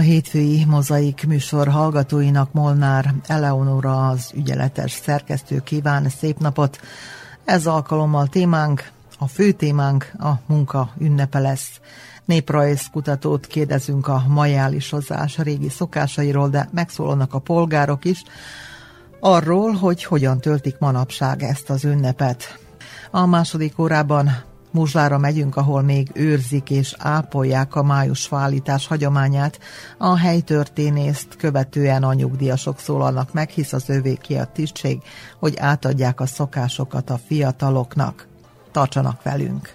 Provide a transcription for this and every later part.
hétfői mozaik műsor hallgatóinak Molnár Eleonora az ügyeletes szerkesztő kíván szép napot. Ez alkalommal témánk, a fő témánk a munka ünnepe lesz. Néprajz kutatót kérdezünk a majálisozás régi szokásairól, de megszólalnak a polgárok is arról, hogy hogyan töltik manapság ezt az ünnepet. A második órában Muzslára megyünk, ahol még őrzik és ápolják a májusfállítás hagyományát. A helytörténészt követően a nyugdíjasok szólalnak meg, hisz az ki a tisztség, hogy átadják a szokásokat a fiataloknak. Tartsanak velünk!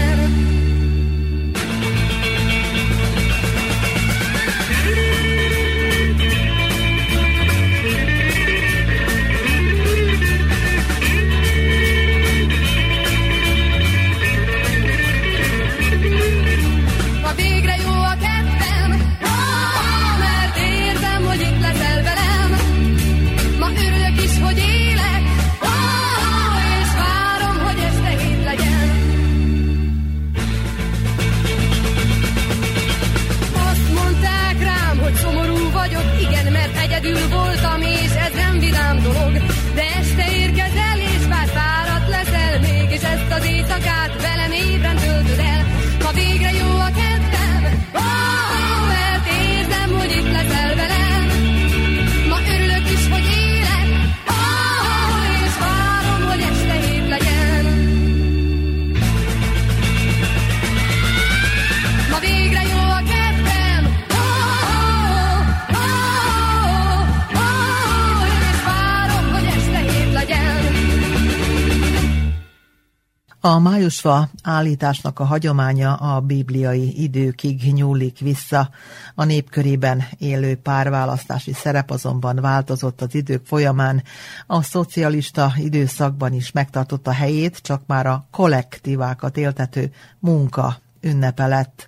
májusfa állításnak a hagyománya a bibliai időkig nyúlik vissza. A népkörében élő párválasztási szerep azonban változott az idők folyamán. A szocialista időszakban is megtartotta helyét, csak már a kollektívákat éltető munka ünnepe lett.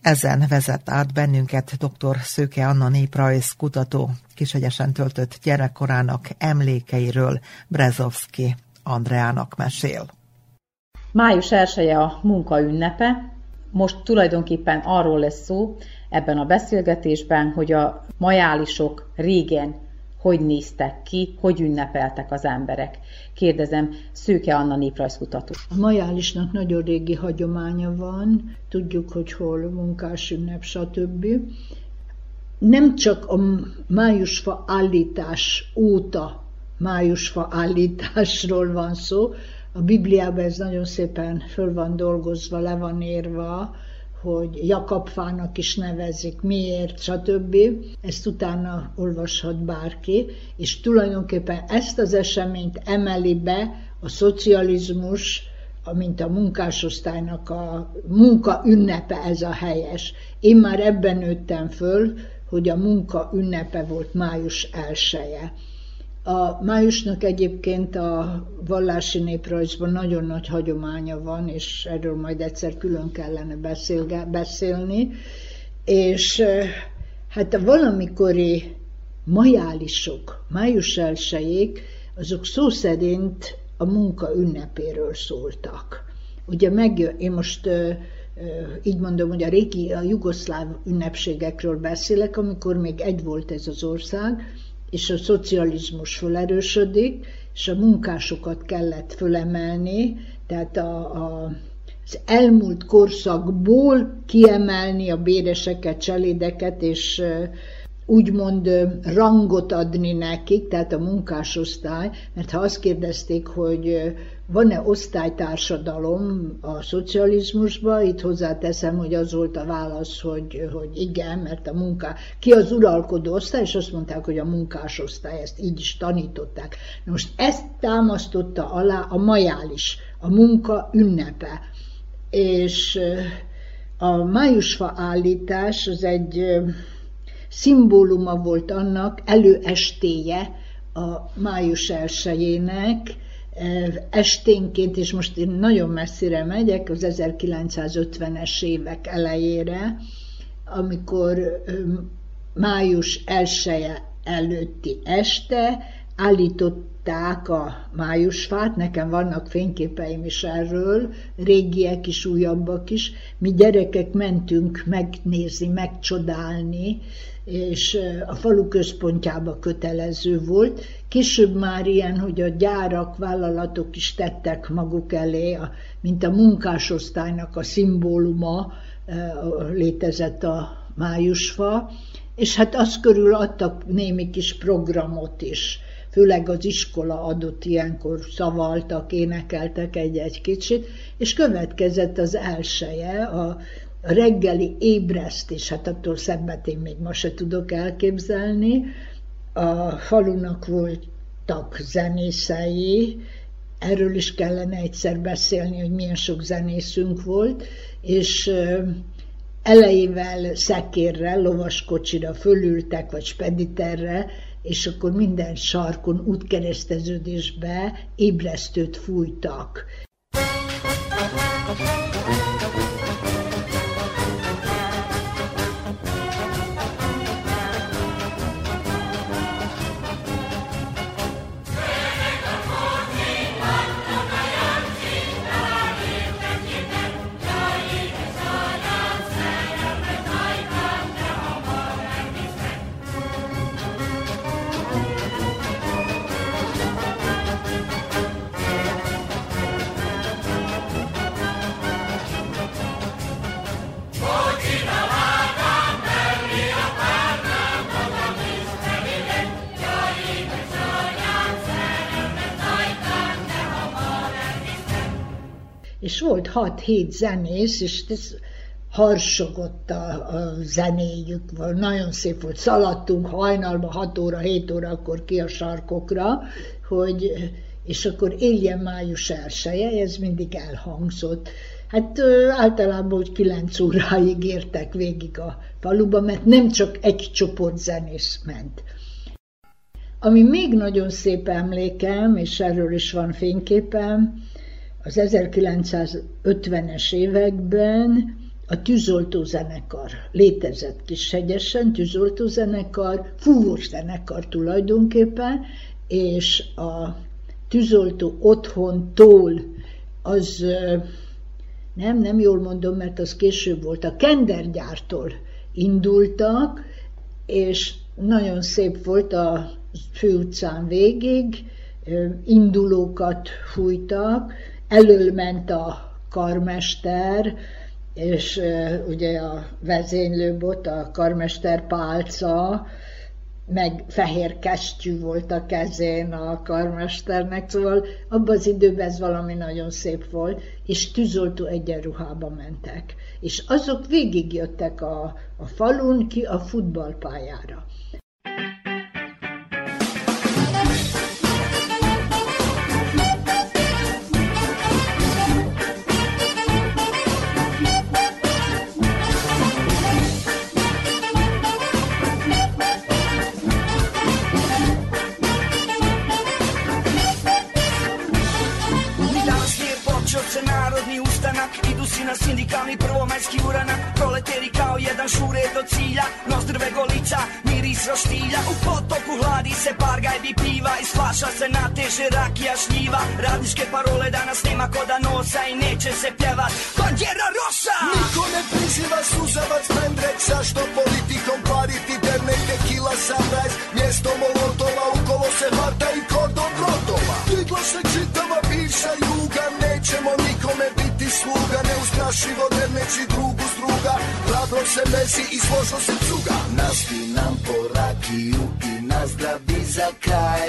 Ezen vezet át bennünket dr. Szőke Anna néprajz kutató, kisegyesen töltött gyerekkorának emlékeiről Brezovski Andreának mesél. Május 1 a munka ünnepe. Most tulajdonképpen arról lesz szó ebben a beszélgetésben, hogy a majálisok régen hogy néztek ki, hogy ünnepeltek az emberek. Kérdezem, Szőke Anna néprajzkutató. A majálisnak nagyon régi hagyománya van, tudjuk, hogy hol munkás ünnep, stb. Nem csak a májusfa állítás óta májusfa állításról van szó, a Bibliában ez nagyon szépen föl van dolgozva, le van írva, hogy Jakabfának is nevezik, miért, stb. Ezt utána olvashat bárki, és tulajdonképpen ezt az eseményt emeli be a szocializmus, mint a munkásosztálynak a munka ünnepe, ez a helyes. Én már ebben nőttem föl, hogy a munka ünnepe volt május elsője. A májusnak egyébként a vallási néprajzban nagyon nagy hagyománya van, és erről majd egyszer külön kellene beszélge, beszélni, és hát a valamikori majálisok, május elsőjék, azok szó szerint a munka ünnepéről szóltak. Ugye meg, én most így mondom, hogy a régi, a jugoszláv ünnepségekről beszélek, amikor még egy volt ez az ország, és a szocializmus felerősödik, és a munkásokat kellett fölemelni, tehát a, a, az elmúlt korszakból kiemelni a béreseket, cselédeket, és úgymond rangot adni nekik, tehát a munkásosztály, mert ha azt kérdezték, hogy van-e osztálytársadalom a szocializmusban, itt hozzáteszem, hogy az volt a válasz, hogy, hogy igen, mert a munká, ki az uralkodó osztály, és azt mondták, hogy a munkásosztály, ezt így is tanították. Most ezt támasztotta alá a majális, a munka ünnepe. És a májusfa állítás az egy szimbóluma volt annak, előestéje a május elsőjének, esténként, és most én nagyon messzire megyek, az 1950-es évek elejére, amikor május elsője előtti este állították a májusfát, nekem vannak fényképeim is erről, régiek is, újabbak is. Mi gyerekek mentünk megnézni, megcsodálni, és a falu központjába kötelező volt. Később már ilyen, hogy a gyárak, vállalatok is tettek maguk elé, mint a munkásosztálynak a szimbóluma létezett a májusfa, és hát az körül adtak némi kis programot is, főleg az iskola adott ilyenkor szavaltak, énekeltek egy-egy kicsit, és következett az elsője, a a reggeli ébresztés, hát attól szebbet én még ma se tudok elképzelni. A falunak voltak zenészei, erről is kellene egyszer beszélni, hogy milyen sok zenészünk volt, és elejével szekérrel, lovaskocsira fölültek, vagy spediterre, és akkor minden sarkon útkereszteződésbe ébresztőt fújtak. Volt 6-7 zenész, és ez harsogott a, a zenéjük, nagyon szép volt, szaladtunk hajnalba, 6 óra, 7 óra, akkor ki a sarkokra, hogy, és akkor éljen május elsője, ez mindig elhangzott. Hát általában hogy 9 óráig értek végig a faluba, mert nem csak egy csoport zenész ment. Ami még nagyon szép emlékem, és erről is van fényképem, az 1950-es években a tűzoltó zenekar létezett Kishegyesen, tűzoltó zenekar, fúvós zenekar tulajdonképpen, és a tűzoltó otthontól az nem, nem jól mondom, mert az később volt, a kendergyártól indultak, és nagyon szép volt a főutcán végig, indulókat fújtak, elől ment a karmester, és ugye a vezénylőbot, a karmester pálca, meg fehér kesztyű volt a kezén a karmesternek, szóval abban az időben ez valami nagyon szép volt, és tűzoltó egyenruhába mentek. És azok végigjöttek a, a falun ki a futballpályára. Na sindikalni prvomajski uranak. Proleteri kao jedan šure do cilja. Nos se par gajbi piva I splaša se nateže rakija šljiva Radničke parole danas nema koda nosa I neće se pjevat Bandjera Rosa! Niko ne priziva suzavac pendrek Zašto politikom pariti dernek Tequila sunrise Mjesto molotova Ukolo se hvata i kordon brotova Digla se čitava bivša juga Nećemo nikome biti sluga. Ne ustrašivo derneći drugu struga Hrabro se mezi i složno se cuga. Naspi nam po rakiju i nazdravi za kraj.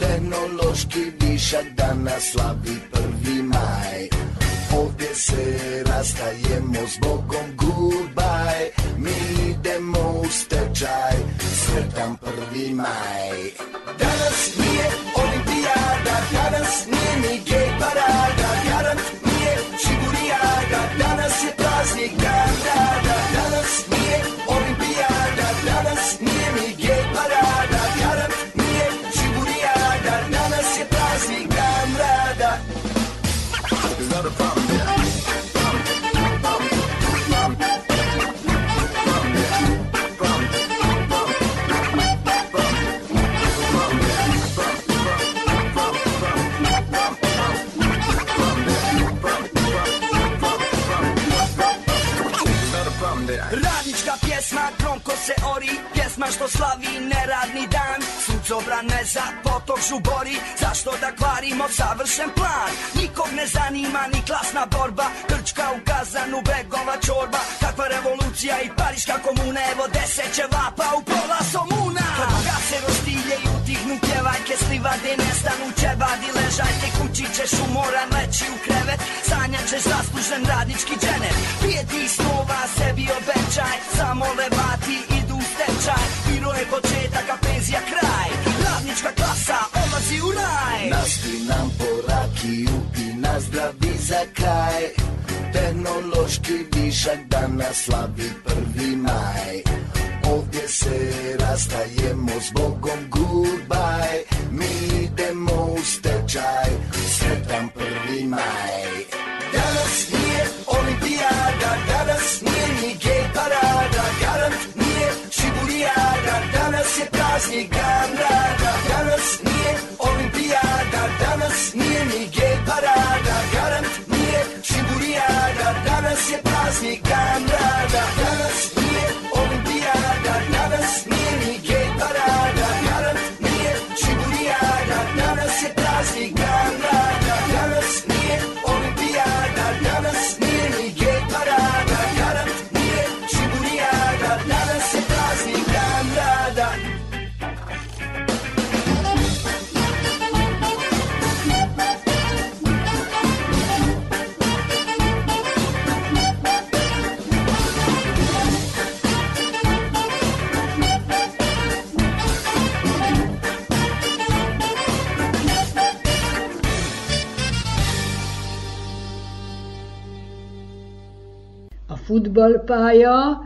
Tehnološki višak danas slavi prvi maj. Ovdje se rastajemo s Bogom goodbye Mi idemo u stečaj Sretan prvi maj. Danas nije olimpijada Danas nije ni gej parada se ori Pjesma što slavi neradni dan Ne za potok žubori. Zašto da kvarimo savršen plan? Nikog ne zanima ni klasna borba. Grčka u kazanu, begova čorba. Kakva revolucija i pariška komuna. Evo deset će vapa u pola somuna. Kad se roštilje i utihnu pjevajke Slivade nestanu ćebadi Ležajte kući ćeš umoran leći u krevet. Sanjat ćeš zaslužen radnički dženet. Prije ti snova sebi obećaj Samo levati u stečaj Biro je početak, a penzija kraj. Radnička klasa odlazi u raj. Naspi nam po rakiju i nazdravi za kraj. Tehnološki višak danas slavi prvi maj. Ovdje se rastajemo s Bogom goodbye Mi idemo u stečaj. Sretan prvi maj. Danas nije olimpijada šiburijada Danas je praznik dan rada. Danas nije olimpijada Danas nije ni gej parada. Danas je praznik dan futballpálya,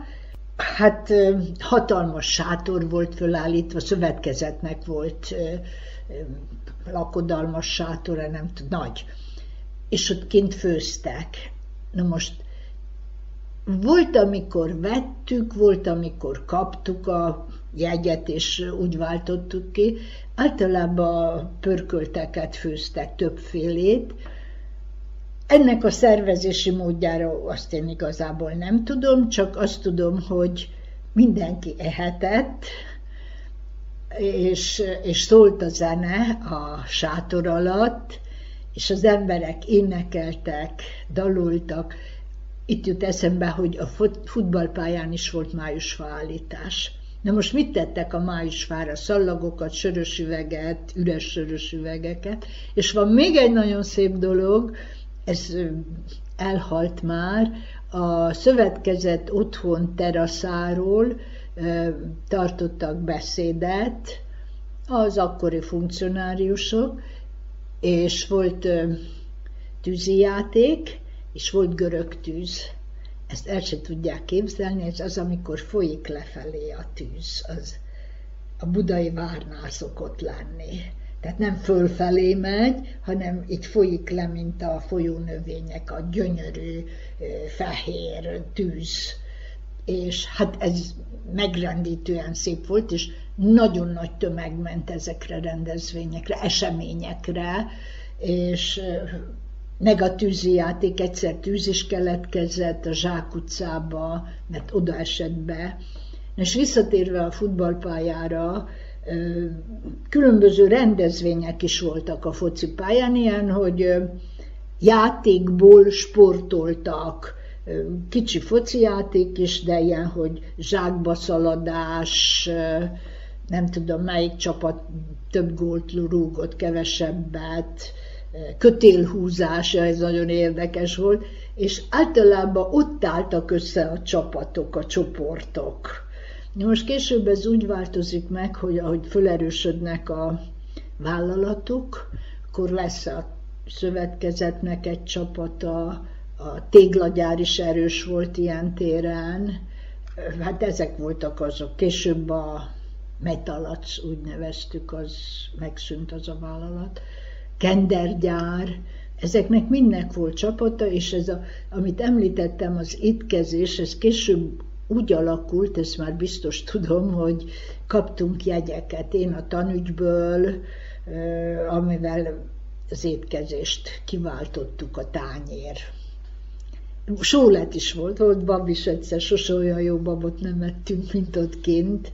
hát hatalmas sátor volt fölállítva, szövetkezetnek volt lakodalmas sátora, nem tudom, nagy. És ott kint főztek. Na most volt, amikor vettük, volt, amikor kaptuk a jegyet, és úgy váltottuk ki. Általában pörkölteket főztek többfélét, ennek a szervezési módjára azt én igazából nem tudom, csak azt tudom, hogy mindenki ehetett, és, és szólt a zene a sátor alatt, és az emberek énekeltek, daloltak. Itt jut eszembe, hogy a futballpályán is volt májusfa állítás. Na most mit tettek a májusfára? Szallagokat, sörös üveget, üres sörös üvegeket. És van még egy nagyon szép dolog, ez elhalt már, a szövetkezet otthon teraszáról tartottak beszédet az akkori funkcionáriusok, és volt tűzijáték, és volt görög tűz. Ezt el se tudják képzelni, ez az, amikor folyik lefelé a tűz. Az a budai várnál szokott lenni. Tehát nem fölfelé megy, hanem itt folyik le, mint a folyónövények, a gyönyörű, fehér tűz. És hát ez megrendítően szép volt, és nagyon nagy tömeg ment ezekre rendezvényekre, eseményekre, és meg a játék, egyszer tűz is keletkezett a Zsák utcába, mert oda esett be. És visszatérve a futballpályára, különböző rendezvények is voltak a focipályán, ilyen, hogy játékból sportoltak, kicsi foci játék is, de ilyen, hogy zsákba szaladás, nem tudom melyik csapat több gólt rúgott, kevesebbet, kötélhúzása, ez nagyon érdekes volt, és általában ott álltak össze a csapatok, a csoportok. Most később ez úgy változik meg, hogy ahogy fölerősödnek a vállalatok, akkor lesz a szövetkezetnek egy csapata, a téglagyár is erős volt ilyen téren, hát ezek voltak azok. Később a Metalac, úgy neveztük, az megszűnt az a vállalat, kendergyár, ezeknek mindnek volt csapata, és ez, a, amit említettem, az étkezés, ez később úgy alakult, ezt már biztos tudom, hogy kaptunk jegyeket. Én a tanügyből, amivel az étkezést kiváltottuk a tányér. Sólet is volt, volt bab is egyszer, sose olyan jó babot nem ettünk, mint ott kint.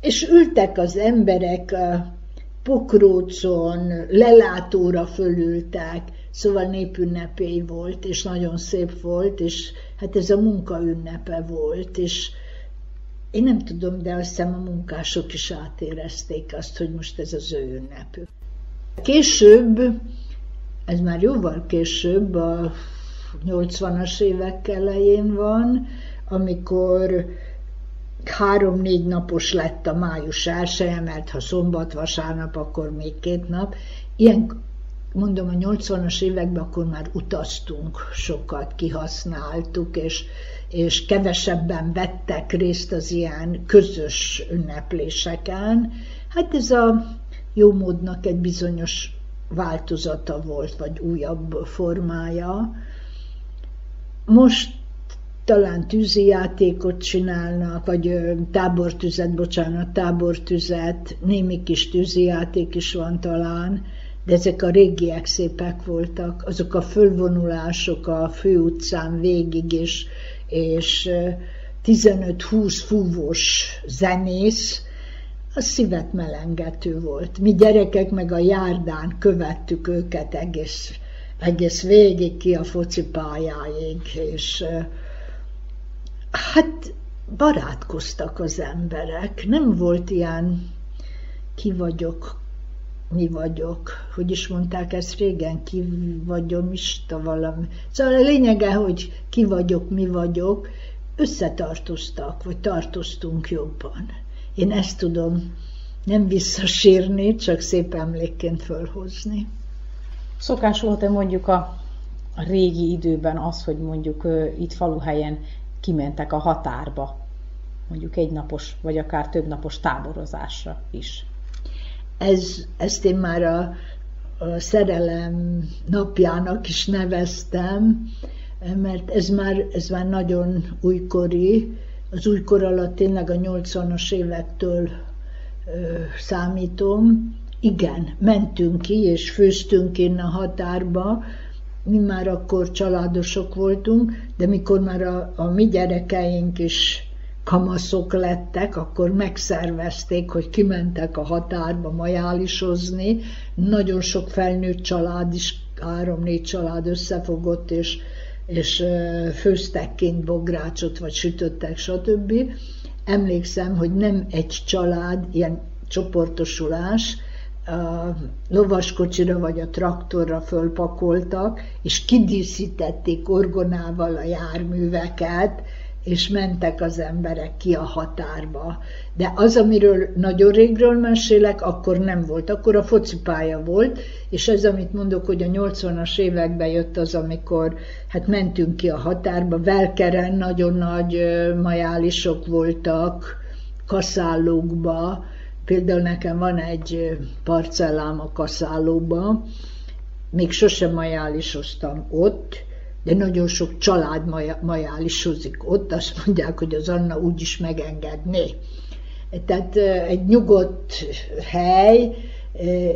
És ültek az emberek a pokrócon, lelátóra fölültek, szóval népünnepély volt, és nagyon szép volt, és hát ez a munka ünnepe volt, és én nem tudom, de azt hiszem a munkások is átérezték azt, hogy most ez az ő ünnepük. Később, ez már jóval később, a 80-as évek elején van, amikor három-négy napos lett a május elsője, mert ha szombat, vasárnap, akkor még két nap. Ilyen, mondom, a 80-as években akkor már utaztunk sokat, kihasználtuk, és, és kevesebben vettek részt az ilyen közös ünnepléseken. Hát ez a jó módnak egy bizonyos változata volt, vagy újabb formája. Most talán tűzi játékot csinálnak, vagy tábortüzet, bocsánat, tábortüzet, némi kis tűzi játék is van talán, de ezek a régiek szépek voltak, azok a fölvonulások a főutcán végig, és, és 15-20 fúvós zenész, az szívet melengető volt. Mi gyerekek meg a járdán követtük őket egész, egész végig ki a focipályáig, és hát barátkoztak az emberek. Nem volt ilyen ki vagyok, mi vagyok. Hogy is mondták ezt régen, ki vagyom, ista valami. Szóval a lényege, hogy ki vagyok, mi vagyok, összetartoztak, vagy tartoztunk jobban. Én ezt tudom nem visszasírni, csak szép emlékként fölhozni. Szokás volt-e mondjuk a, régi időben az, hogy mondjuk itt faluhelyen kimentek a határba, mondjuk egy napos, vagy akár több napos táborozásra is? Ez, ezt én már a, a szerelem napjának is neveztem, mert ez már, ez már nagyon újkori, az újkor alatt tényleg a 80-as évektől ö, számítom. Igen, mentünk ki, és főztünk innen a határba, mi már akkor családosok voltunk, de mikor már a, a mi gyerekeink is kamaszok lettek, akkor megszervezték, hogy kimentek a határba majálisozni. Nagyon sok felnőtt család is, három-négy család összefogott, és, és főztek kint bográcsot, vagy sütöttek, stb. Emlékszem, hogy nem egy család, ilyen csoportosulás, a lovaskocsira vagy a traktorra fölpakoltak, és kidíszítették orgonával a járműveket, és mentek az emberek ki a határba. De az, amiről nagyon régről mesélek, akkor nem volt. Akkor a focipálya volt, és ez, amit mondok, hogy a 80-as években jött az, amikor hát mentünk ki a határba, Velkeren nagyon nagy majálisok voltak, kaszállókba, Például nekem van egy parcellám a kaszállóban, még sosem majálisoztam ott, de nagyon sok család majálisozik ott, azt mondják, hogy az Anna úgyis megengedné. Tehát egy nyugodt hely,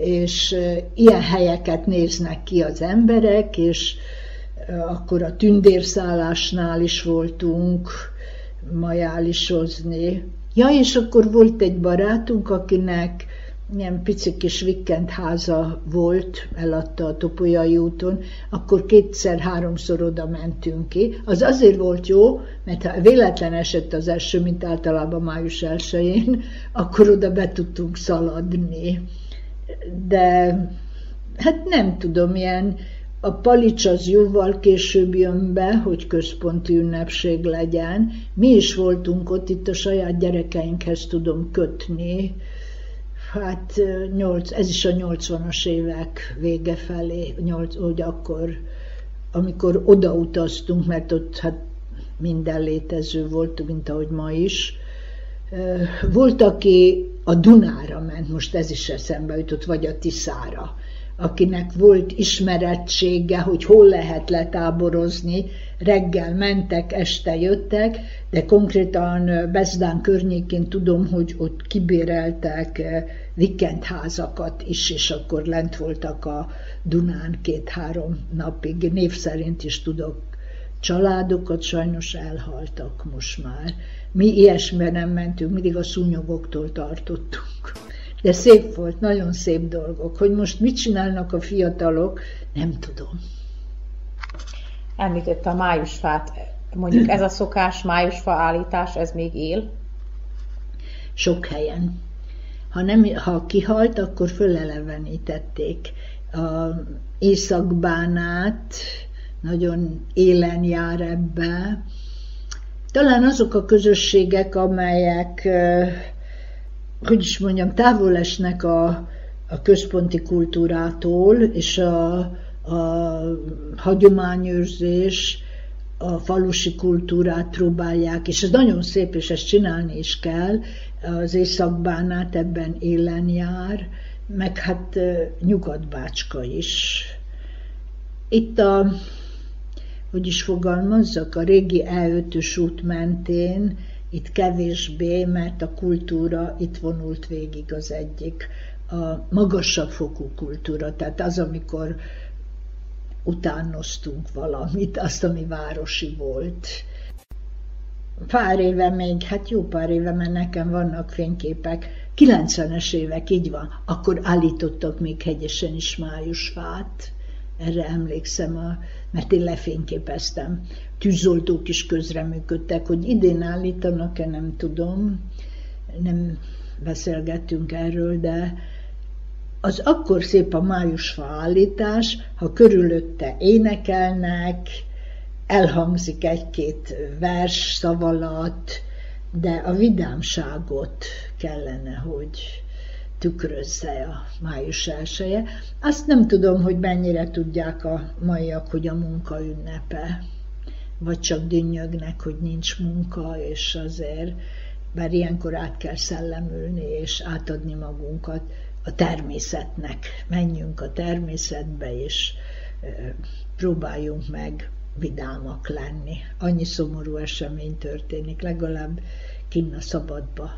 és ilyen helyeket néznek ki az emberek, és akkor a tündérszállásnál is voltunk majálisozni. Ja, és akkor volt egy barátunk, akinek ilyen pici kis vikend háza volt, eladta a Topolyai úton, akkor kétszer-háromszor oda mentünk ki. Az azért volt jó, mert ha véletlen esett az eső, mint általában május 1 akkor oda be tudtunk szaladni. De hát nem tudom, ilyen a palics az jóval később jön be, hogy központi ünnepség legyen. Mi is voltunk ott, itt a saját gyerekeinkhez tudom kötni. Hát nyolc, ez is a 80-as évek vége felé, nyolc, hogy akkor, amikor odautaztunk, mert ott hát minden létező volt, mint ahogy ma is. Volt, aki a Dunára ment, most ez is eszembe jutott, vagy a Tiszára akinek volt ismerettsége, hogy hol lehet letáborozni, reggel mentek, este jöttek, de konkrétan Bezdán környékén tudom, hogy ott kibéreltek vikendházakat is, és akkor lent voltak a Dunán két-három napig. Név szerint is tudok családokat, sajnos elhaltak most már. Mi ilyesmiben nem mentünk, mindig a szúnyogoktól tartottunk. De szép volt, nagyon szép dolgok. Hogy most mit csinálnak a fiatalok, nem tudom. Említette a májusfát. Mondjuk ez a szokás, májusfa állítás, ez még él? Sok helyen. Ha, nem, ha kihalt, akkor fölelevenítették. A északbánát nagyon élen jár ebbe. Talán azok a közösségek, amelyek hogy is mondjam, távol esnek a, a központi kultúrától, és a, a hagyományőrzés, a falusi kultúrát próbálják, és ez nagyon szép, és ezt csinálni is kell, az Északbánát ebben élen jár, meg hát Nyugatbácska is. Itt a, hogy is fogalmazzak, a régi E5-ös út mentén itt kevésbé, mert a kultúra itt vonult végig az egyik, a magasabb fokú kultúra, tehát az, amikor utánoztunk valamit, azt, ami városi volt. Pár éve még, hát jó pár éve, mert nekem vannak fényképek, 90-es évek, így van, akkor állítottak még hegyesen is májusfát, erre emlékszem, a, mert én lefényképeztem tűzoltók is közreműködtek, hogy idén állítanak-e, nem tudom, nem beszélgettünk erről, de az akkor szép a májusfa állítás, ha körülötte énekelnek, elhangzik egy-két vers szavalat, de a vidámságot kellene, hogy tükrözze a május elsője. Azt nem tudom, hogy mennyire tudják a maiak, hogy a munka ünnepe vagy csak dünnyögnek, hogy nincs munka, és azért, bár ilyenkor át kell szellemülni, és átadni magunkat a természetnek. Menjünk a természetbe, és próbáljunk meg vidámak lenni. Annyi szomorú esemény történik, legalább kinn a szabadba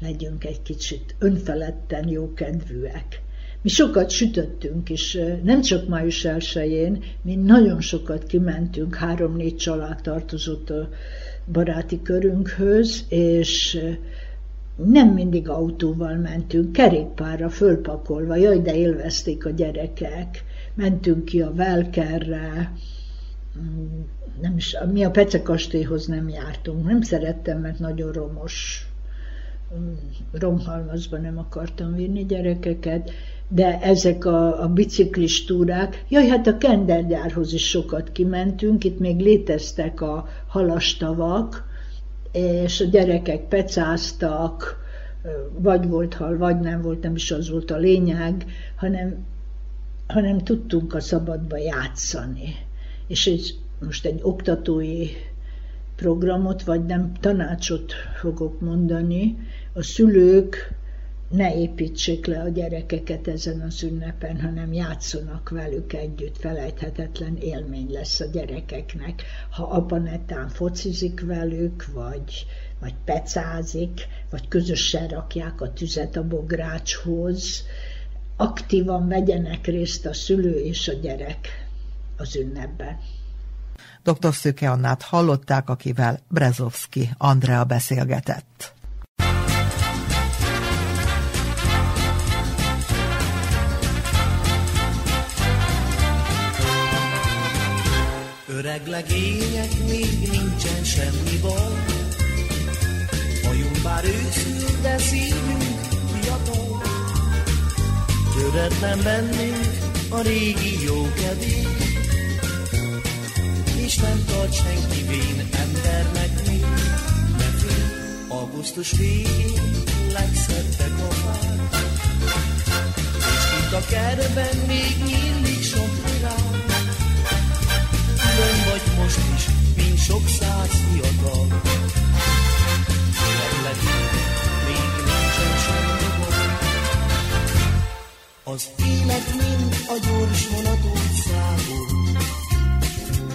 legyünk egy kicsit önfeledten jókedvűek. Mi sokat sütöttünk is, nem csak május 1 mi nagyon sokat kimentünk, három-négy család tartozott a baráti körünkhöz, és nem mindig autóval mentünk, kerékpárra fölpakolva, jaj, de élvezték a gyerekek. Mentünk ki a Velkerre, nem is, mi a Pece kastélyhoz nem jártunk, nem szerettem, mert nagyon romos, romhalmazba nem akartam vinni gyerekeket, de ezek a, a biciklis túrák, jaj, hát a kendergyárhoz is sokat kimentünk, itt még léteztek a halastavak, és a gyerekek pecáztak, vagy volt hal, vagy nem volt, nem is az volt a lényeg, hanem, hanem tudtunk a szabadba játszani. És ez most egy oktatói programot, vagy nem tanácsot fogok mondani, a szülők ne építsék le a gyerekeket ezen az ünnepen, hanem játszanak velük együtt, felejthetetlen élmény lesz a gyerekeknek. Ha apa netán focizik velük, vagy, vagy pecázik, vagy közösen rakják a tüzet a bográcshoz, aktívan vegyenek részt a szülő és a gyerek az ünnepben. Dr. Szőke Annát hallották, akivel Brezovski Andrea beszélgetett. Öreg legények, még nincsen semmi baj. Hajunk bár őszül, de szívünk fiatal. Töretlen bennünk a régi jó kedély, és nem tart senki vén embernek még. Ne augusztus végén legszettek a fák, és itt a kertben még nyílik külön vagy most is, mint sok száz fiatal. Jelenleg még nincsen semmi gond. Az élet mind a gyors vonatút szágul,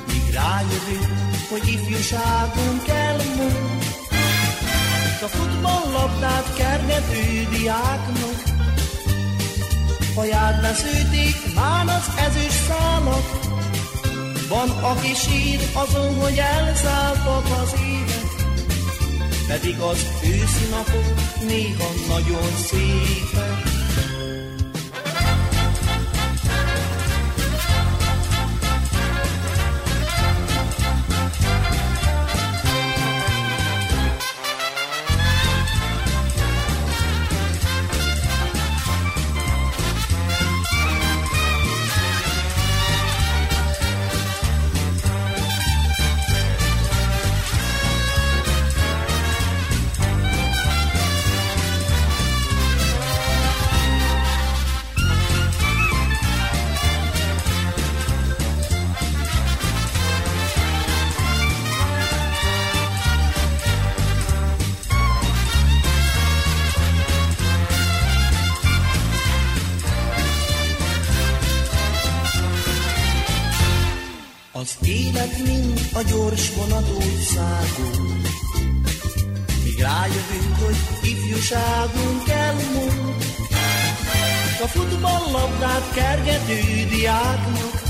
míg rájövünk, hogy ifjúságunk elmúlt. A futballlabdát kergető diáknak, haját leszőték már az ezüst szálak, van, aki sír azon, hogy elszálltak az évek, pedig az őszi napok néha nagyon szépek. Gyors vonatú szágul. Míg rájövünk, hogy ifjúságunk elmúlt, a futballlabdát kergető diáknak,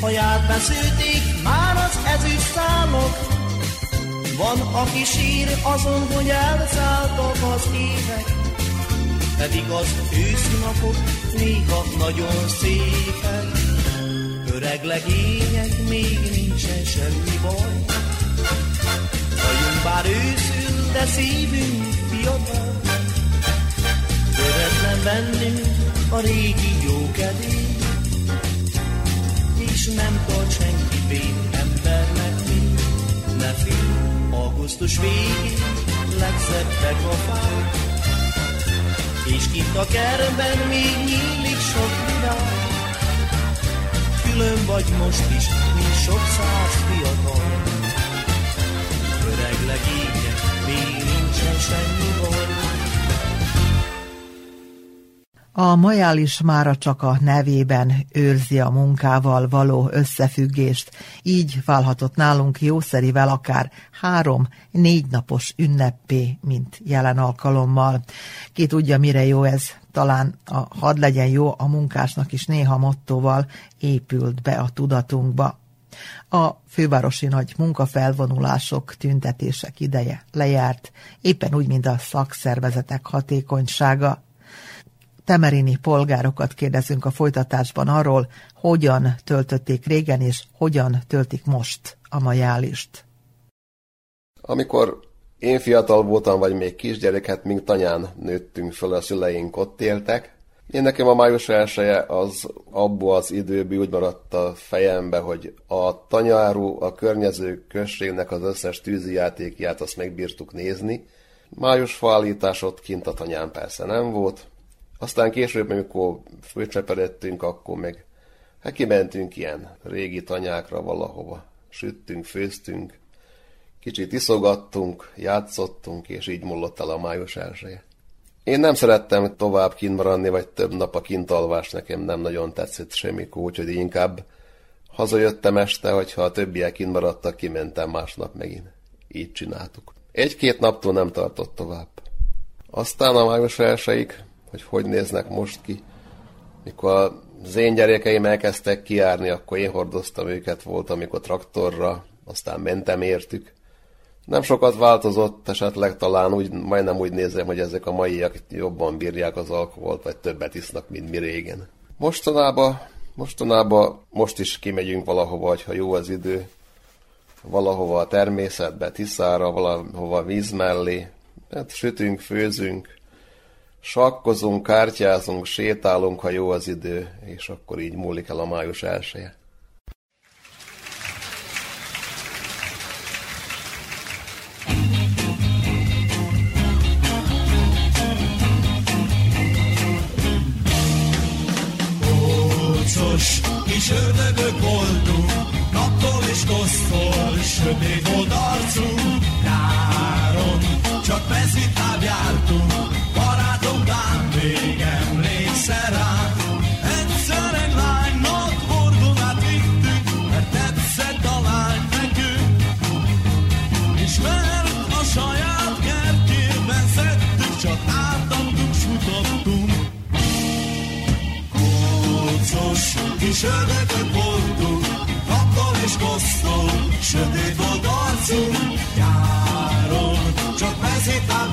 haját beszőték már az ezüst számok. Van, aki sír azon, hogy elszálltak az évek, pedig az őszi napok néha nagyon szépek. Öreg legények, még nincsen semmi baj. Hajunk bár őszül, de szívünk fiatal. Töretlen bennünk a régi jó kedély, és nem tart senki vén embernek mi. Ne fél, augusztus végén legszebbek a fák, és kint a kertben még nyílik sok virág külön vagy most is, sok száz fiatal. Öreg legények, még nincsen semmi baj. A majális mára csak a nevében őrzi a munkával való összefüggést, így válhatott nálunk jószerivel akár három-négy napos ünnepé, mint jelen alkalommal. Ki tudja, mire jó ez, talán a had legyen jó a munkásnak is néha mottoval épült be a tudatunkba. A fővárosi nagy munkafelvonulások, tüntetések ideje lejárt, éppen úgy, mint a szakszervezetek hatékonysága. Temerini polgárokat kérdezünk a folytatásban arról, hogyan töltötték régen, és hogyan töltik most a majálist. Amikor én fiatal voltam, vagy még kisgyereket, mint tanyán nőttünk föl, a szüleink ott éltek. Én nekem a május elsője az abból az időből úgy maradt a fejembe, hogy a tanyáru, a környező községnek az összes tűzi játékját azt megbírtuk nézni. Május faállítás ott kint a tanyán persze nem volt, aztán később, amikor főcseperedtünk, akkor meg hát kimentünk ilyen régi tanyákra valahova. Süttünk, főztünk, kicsit iszogattunk, játszottunk, és így mullott el a május elsője. Én nem szerettem tovább kint maradni, vagy több nap a kintalvás nekem nem nagyon tetszett semmikor, úgyhogy inkább hazajöttem este, hogyha a többiek kint maradtak, kimentem másnap megint. Így csináltuk. Egy-két naptól nem tartott tovább. Aztán a május elsőig hogy hogy néznek most ki. Mikor az én gyerekeim elkezdtek kiárni, akkor én hordoztam őket, volt, amikor traktorra, aztán mentem értük. Nem sokat változott, esetleg talán úgy, majdnem úgy nézem, hogy ezek a maiak jobban bírják az alkoholt, vagy többet isznak, mint mi régen. Mostanában, mostanában most is kimegyünk valahova, ha jó az idő, valahova a természetbe, Tiszára, valahova víz mellé, hát sütünk, főzünk, sakkozunk, kártyázunk, sétálunk, ha jó az idő, és akkor így múlik el a május elsője. Kócos kis ördögök voltunk, naptól és kosztól, sötét volt arcunk, nyáron csak mezitább jártunk, kis ördögök voltunk, nappal és kosztól, sötét volt arcunk, nyáron csak mezitán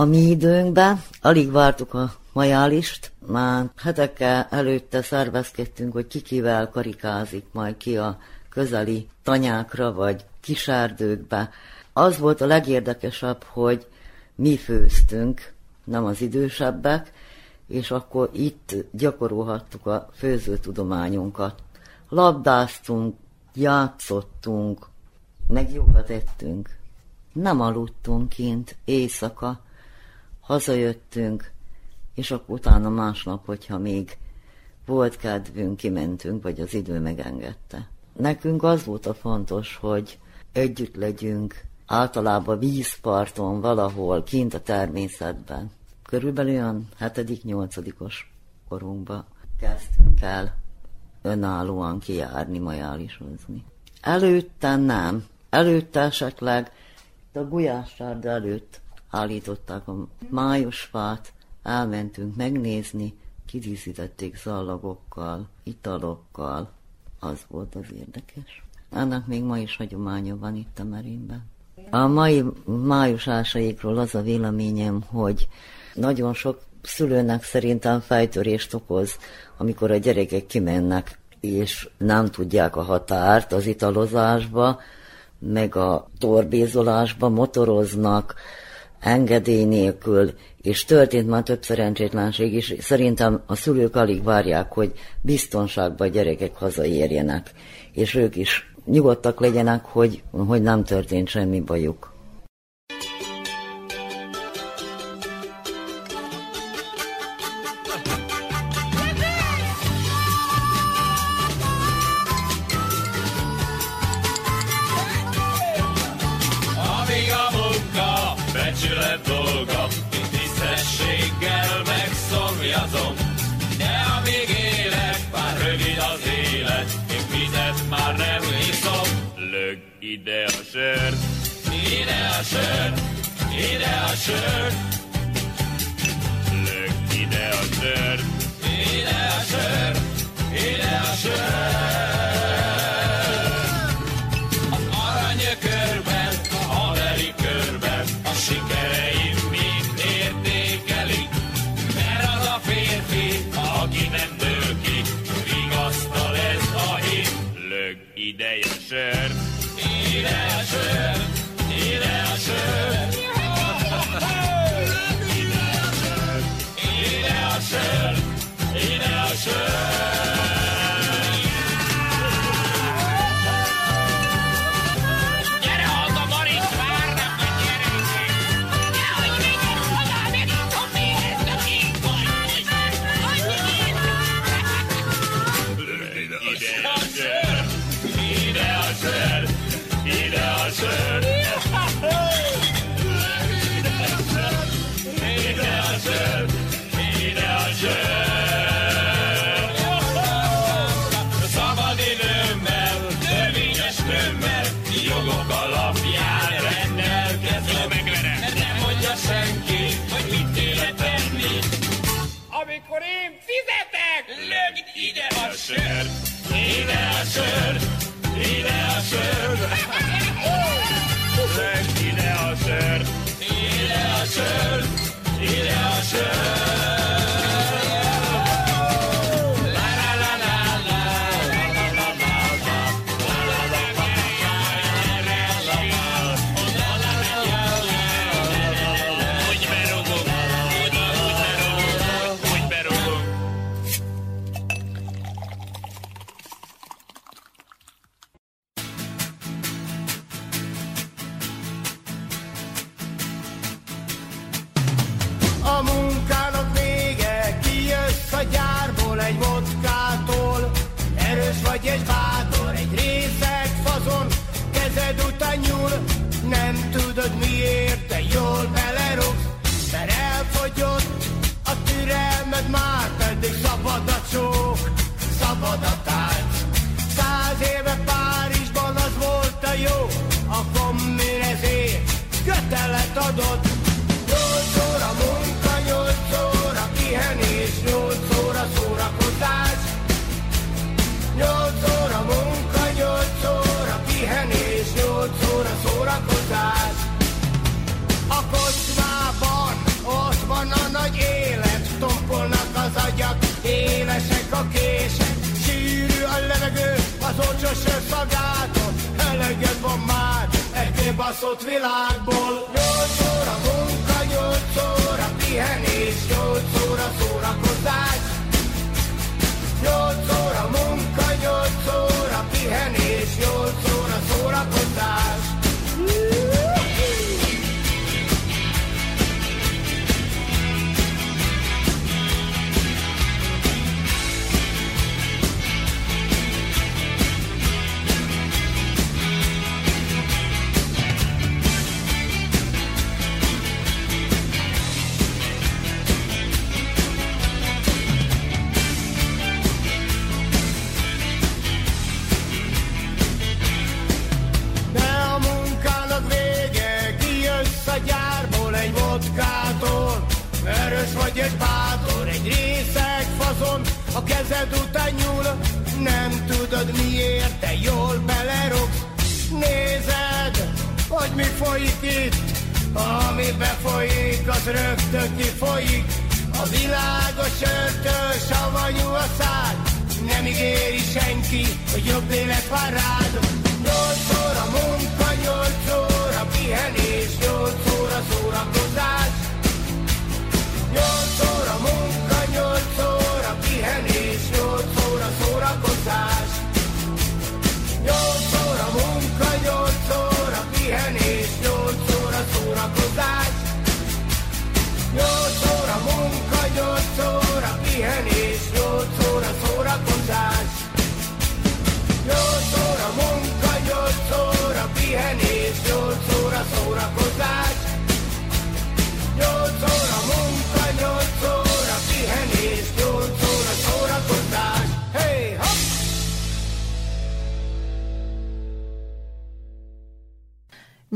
A mi időnkben alig vártuk a majálist, már hetekkel előtte szervezkedtünk, hogy ki kivel karikázik majd ki a közeli tanyákra vagy kisárdőkbe. Az volt a legérdekesebb, hogy mi főztünk, nem az idősebbek, és akkor itt gyakorolhattuk a főzőtudományunkat. Labdáztunk, játszottunk, meg jókat ettünk. Nem aludtunk kint éjszaka, hazajöttünk, és akkor utána másnap, hogyha még volt kedvünk, kimentünk, vagy az idő megengedte. Nekünk az volt a fontos, hogy együtt legyünk, általában vízparton, valahol, kint a természetben. Körülbelül olyan 7.-8. korunkba kezdtünk el önállóan kijárni, majálisozni. Előtte nem. Előtte esetleg a gulyássárda előtt állították a májusfát, elmentünk megnézni, kidíszítették zallagokkal, italokkal, az volt az érdekes. Ennek még ma is hagyománya van itt a merényben. A mai május ásaikról az a véleményem, hogy nagyon sok szülőnek szerintem fejtörést okoz, amikor a gyerekek kimennek, és nem tudják a határt az italozásba, meg a torbézolásba motoroznak, engedély nélkül, és történt már több szerencsétlenség is. Szerintem a szülők alig várják, hogy biztonságban a gyerekek hazaérjenek, és ők is nyugodtak legyenek, hogy, hogy nem történt semmi bajuk. Adott. Nyolc óra munka, nyolc óra pihenés, nyolc óra szórakozás. Nyolc óra munka, nyolc óra pihenés, nyolc óra szórakozás. A kocsmában ott van a nagy élet, tompolnak az agyak, élesek a kések, sűrű a levegő, az olcsó sör szagától, eleged van már, kibaszott világból. Nyolc óra munka, nyolc óra pihenés, nyolc óra szórakozás. Nyolc óra munka, nyolc óra pihenés, nyolc óra szórakozás. Erős vagy és bátor, egy részeg fazon, a kezed után nyúl. Nem tudod miért, te jól belerugsz. Nézed, hogy mi folyik itt, ami befolyik, az rögtön kifolyik. A világ a sörtől savanyú a szád, nem ígéri senki, hogy jobb élet vár rád. Nyolc óra munka, nyolc óra pihenés, nyolc óra szórakozás. Nyolc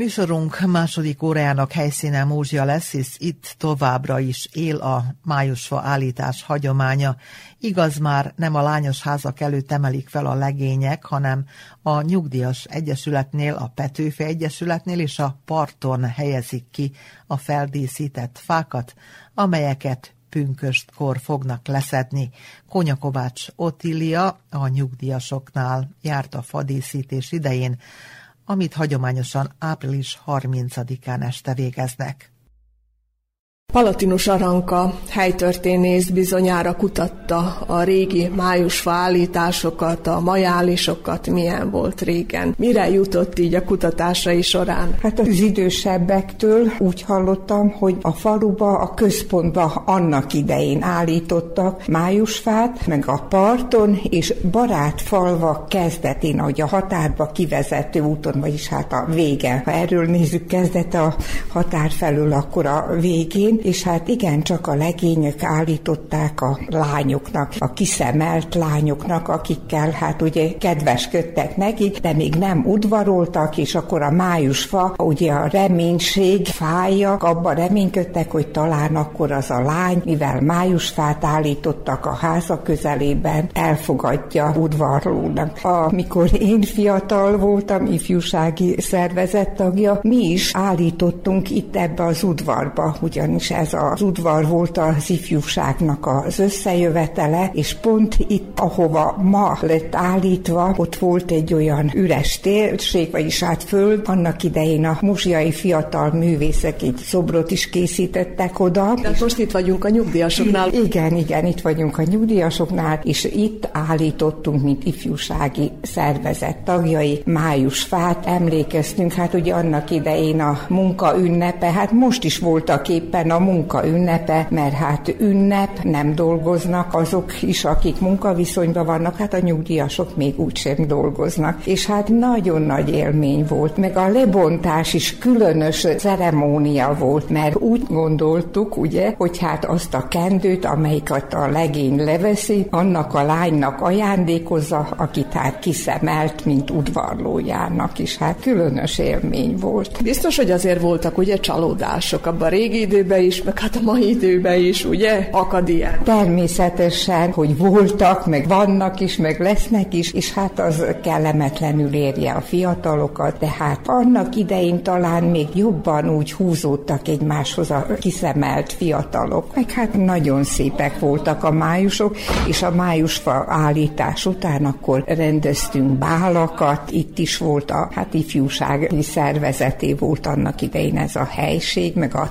Műsorunk második órájának helyszíne Múzsia lesz, hisz itt továbbra is él a májusfa állítás hagyománya. Igaz már nem a lányos házak előtt emelik fel a legények, hanem a nyugdíjas egyesületnél, a Petőfi Egyesületnél és a parton helyezik ki a feldíszített fákat, amelyeket pünköstkor fognak leszedni. Konyakovács Otília a nyugdíjasoknál járt a fadíszítés idején, amit hagyományosan április 30-án este végeznek. Palatinus Aranka helytörténész bizonyára kutatta a régi májusfa állításokat, a majálisokat, milyen volt régen. Mire jutott így a kutatásai során? Hát az idősebbektől úgy hallottam, hogy a faluba, a központba annak idején állítottak májusfát, meg a parton, és barátfalva kezdetén, ahogy a határba kivezető úton, vagyis hát a vége. Ha erről nézzük kezdet a határ felől, akkor a végén, idején, és hát igen, csak a legények állították a lányoknak, a kiszemelt lányoknak, akikkel hát ugye kedvesködtek nekik, de még nem udvaroltak, és akkor a májusfa, ugye a reménység fája, abban reménykedtek, hogy talán akkor az a lány, mivel májusfát állítottak a háza közelében, elfogadja udvarlónak. Amikor én fiatal voltam, ifjúsági szervezet tagja, mi is állítottunk itt ebbe az udvarba, ugyanis ez az udvar volt az ifjúságnak az összejövetele, és pont itt, ahova ma lett állítva, ott volt egy olyan üres térség, vagyis hát föld, annak idején a muzsiai fiatal művészek egy szobrot is készítettek oda. De hát most itt vagyunk a nyugdíjasoknál. Igen, igen, itt vagyunk a nyugdíjasoknál, és itt állítottunk, mint ifjúsági szervezet tagjai, májusfát, emlékeztünk, hát ugye annak idején a munka ünnepe, hát most is voltak éppen a munka ünnepe, mert hát ünnep, nem dolgoznak azok is, akik munkaviszonyban vannak, hát a nyugdíjasok még úgysem dolgoznak. És hát nagyon nagy élmény volt, meg a lebontás is különös ceremónia volt, mert úgy gondoltuk, ugye, hogy hát azt a kendőt, amelyiket a legény leveszi, annak a lánynak ajándékozza, akit hát kiszemelt, mint udvarlójának is. Hát különös élmény volt. Biztos, hogy azért voltak ugye csalódások abban a régi időben is, meg hát a mai időben is, ugye? Akad ilyen. Természetesen, hogy voltak, meg vannak is, meg lesznek is, és hát az kellemetlenül érje a fiatalokat, de hát annak idején talán még jobban úgy húzódtak egymáshoz a kiszemelt fiatalok. Meg hát nagyon szépek voltak a májusok, és a májusfa állítás után akkor rendeztünk bálakat, itt is volt a hát ifjúsági szervezeté volt annak idején ez a helység, meg a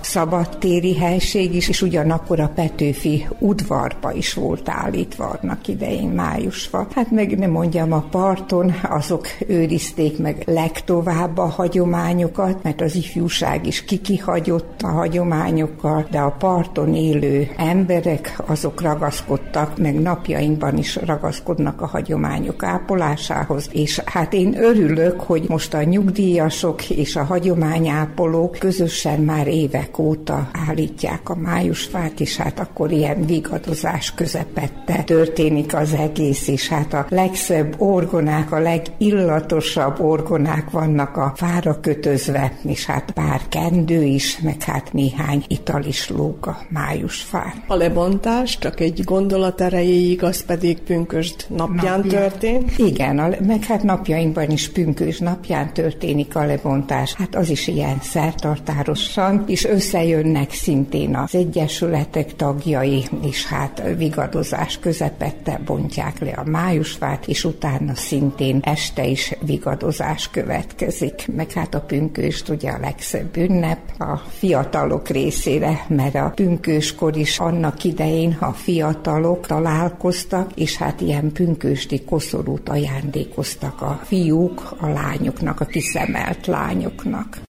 szabadtéri helység is, és ugyanakkor a Petőfi udvarba is volt állítva annak idején májusfa. Hát meg nem mondjam, a parton azok őrizték meg legtovább a hagyományokat, mert az ifjúság is kikihagyott a hagyományokkal, de a parton élő emberek azok ragaszkodtak, meg napjainkban is ragaszkodnak a hagyományok ápolásához, és hát én örülök, hogy most a nyugdíjasok és a hagyományápolók közösen már évek óta állítják a májusfát, és hát akkor ilyen vigadozás közepette történik az egész, és hát a legszebb orgonák, a legillatosabb orgonák vannak a fára kötözve, és hát pár kendő is, meg hát néhány ital is lóg a májusfán. A lebontás csak egy gondolat erejéig, az pedig pünkösd napján Napja. történt? Igen, a, meg hát napjainkban is pünkös napján történik a lebontás. Hát az is ilyen szertartárosan, és összejönnek szintén az egyesületek tagjai, és hát vigadozás közepette bontják le a májusfát, és utána szintén este is vigadozás következik. Meg hát a pünköst ugye a legszebb ünnep a fiatalok részére, mert a pünköskor is annak idején a fiatalok találkoztak, és hát ilyen pünkösti koszorút ajándékoztak a fiúk a lányoknak, a kiszemelt lányoknak.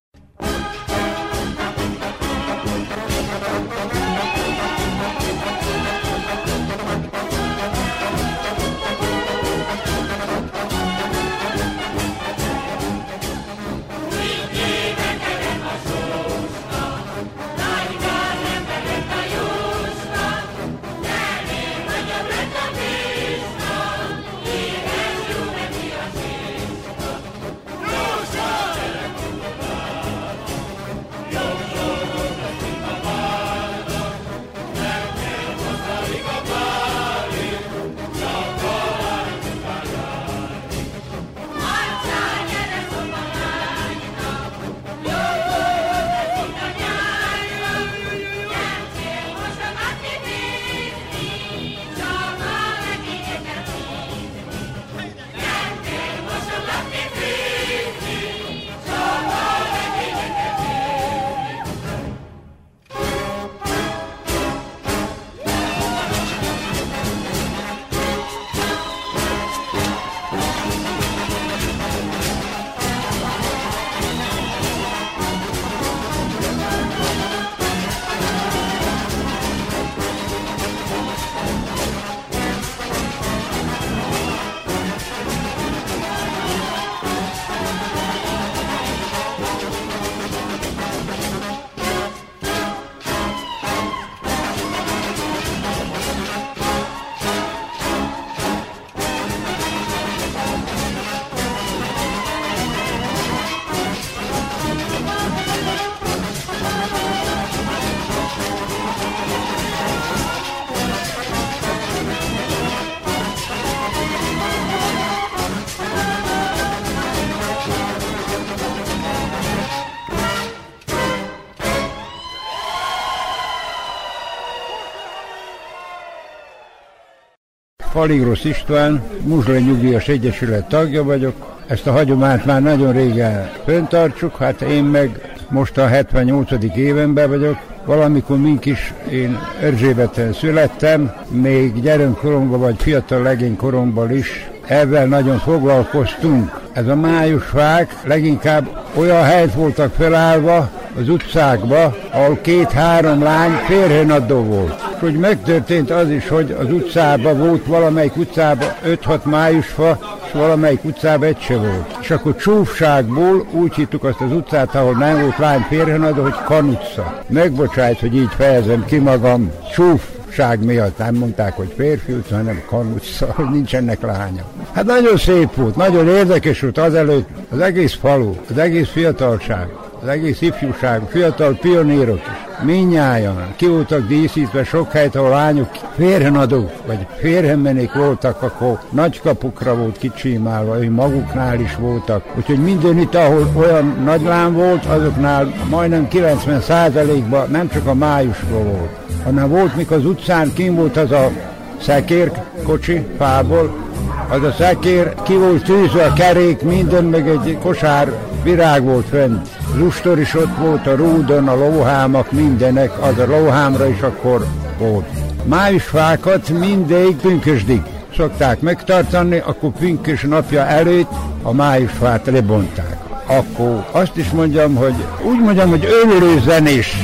Paligrosz István, Muzsla Nyugdíjas Egyesület tagja vagyok. Ezt a hagyományt már nagyon régen föntartsuk, hát én meg most a 78. évenben vagyok, Valamikor mink is, én Erzsébeten születtem, még gyermekkoromban vagy fiatal legénykoromban is ezzel nagyon foglalkoztunk. Ez a májusfák leginkább olyan helyet voltak felállva az utcákba, ahol két-három lány férhenadó volt. Hogy megtörtént az is, hogy az utcában volt valamelyik utcában 5-6 májusfa, és valamelyik utcában egy se volt. És akkor csúfságból úgy hittük azt az utcát, ahol nem volt lány férhenadó, hogy kanutca. Megbocsájt, hogy így fejezem ki magam. Csúf miatt nem mondták, hogy férfi utca, hanem kanutca, hogy nincsenek lánya. Hát nagyon szép volt, nagyon érdekes volt azelőtt az egész falu, az egész fiatalság, az egész ifjúság, fiatal pionírok is, minnyáján ki voltak díszítve sok helyt, ahol lányok férhenadók, vagy férhenmenék voltak, akkor nagy kapukra volt kicsimálva, ő maguknál is voltak. Úgyhogy minden itt, ahol olyan nagy lám volt, azoknál majdnem 90%-ban nem csak a májusból volt, hanem volt, mikor az utcán kim volt az a szekér kocsi fából, az a szekér, ki volt tűzve a kerék, minden, meg egy kosár virág volt fent. Lustor is ott volt, a rúdon, a lóhámak, mindenek, az a lóhámra is akkor volt. Májusfákat mindig pünkösdig szokták megtartani, akkor pünkös napja előtt a májusfát lebonták. Akkor azt is mondjam, hogy úgy mondjam, hogy örülő zenés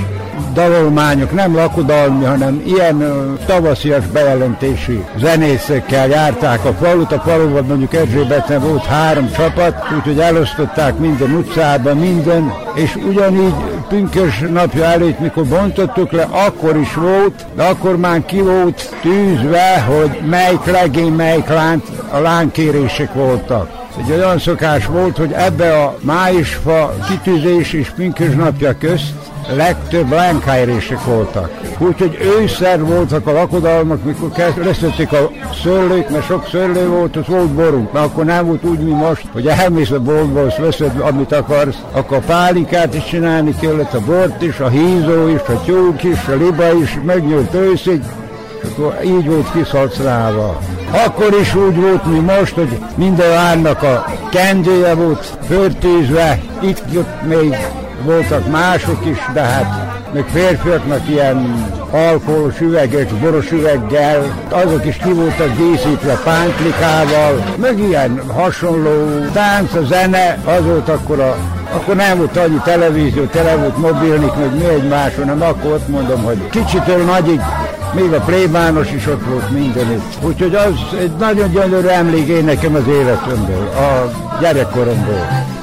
dalolmányok, nem lakodalmi, hanem ilyen tavaszias bejelentésű zenészekkel járták a falut. A faluban mondjuk Erzsébetben volt három csapat, úgyhogy elosztották minden utcában, minden, és ugyanígy pünkös napja előtt, mikor bontottuk le, akkor is volt, de akkor már ki volt tűzve, hogy melyik legény, melyik lánt, a lánkérések voltak. Egy olyan szokás volt, hogy ebbe a májusfa kitűzés és pünkös napja közt legtöbb lánkáérések voltak. Úgyhogy őszer voltak a lakodalmak, mikor leszették a szőlők, mert sok szőlő volt, az volt borunk. Mert akkor nem volt úgy, mint most, hogy elmész a boltba, és veszed, amit akarsz. Akkor a pálinkát is csinálni kellett, a bort is, a hízó is, a tyúk is, a liba is, megnyúlt őszig, akkor így volt kiszalcrálva. Akkor is úgy volt, mint most, hogy minden lánynak a kendője volt förtűzve, itt jött még voltak mások is, de hát meg férfiaknak ilyen alkoholos üveges, boros üveggel, azok is ki voltak díszítve pántlikával, meg ilyen hasonló tánc, a zene, az volt akkor a akkor nem volt annyi televízió, tele volt mobilnik, meg mi egymáson, hanem akkor ott mondom, hogy kicsitől nagyig még a plébános is ott volt mindenütt. Úgyhogy az egy nagyon gyönyörű emlék én nekem az életemből, a gyerekkoromból.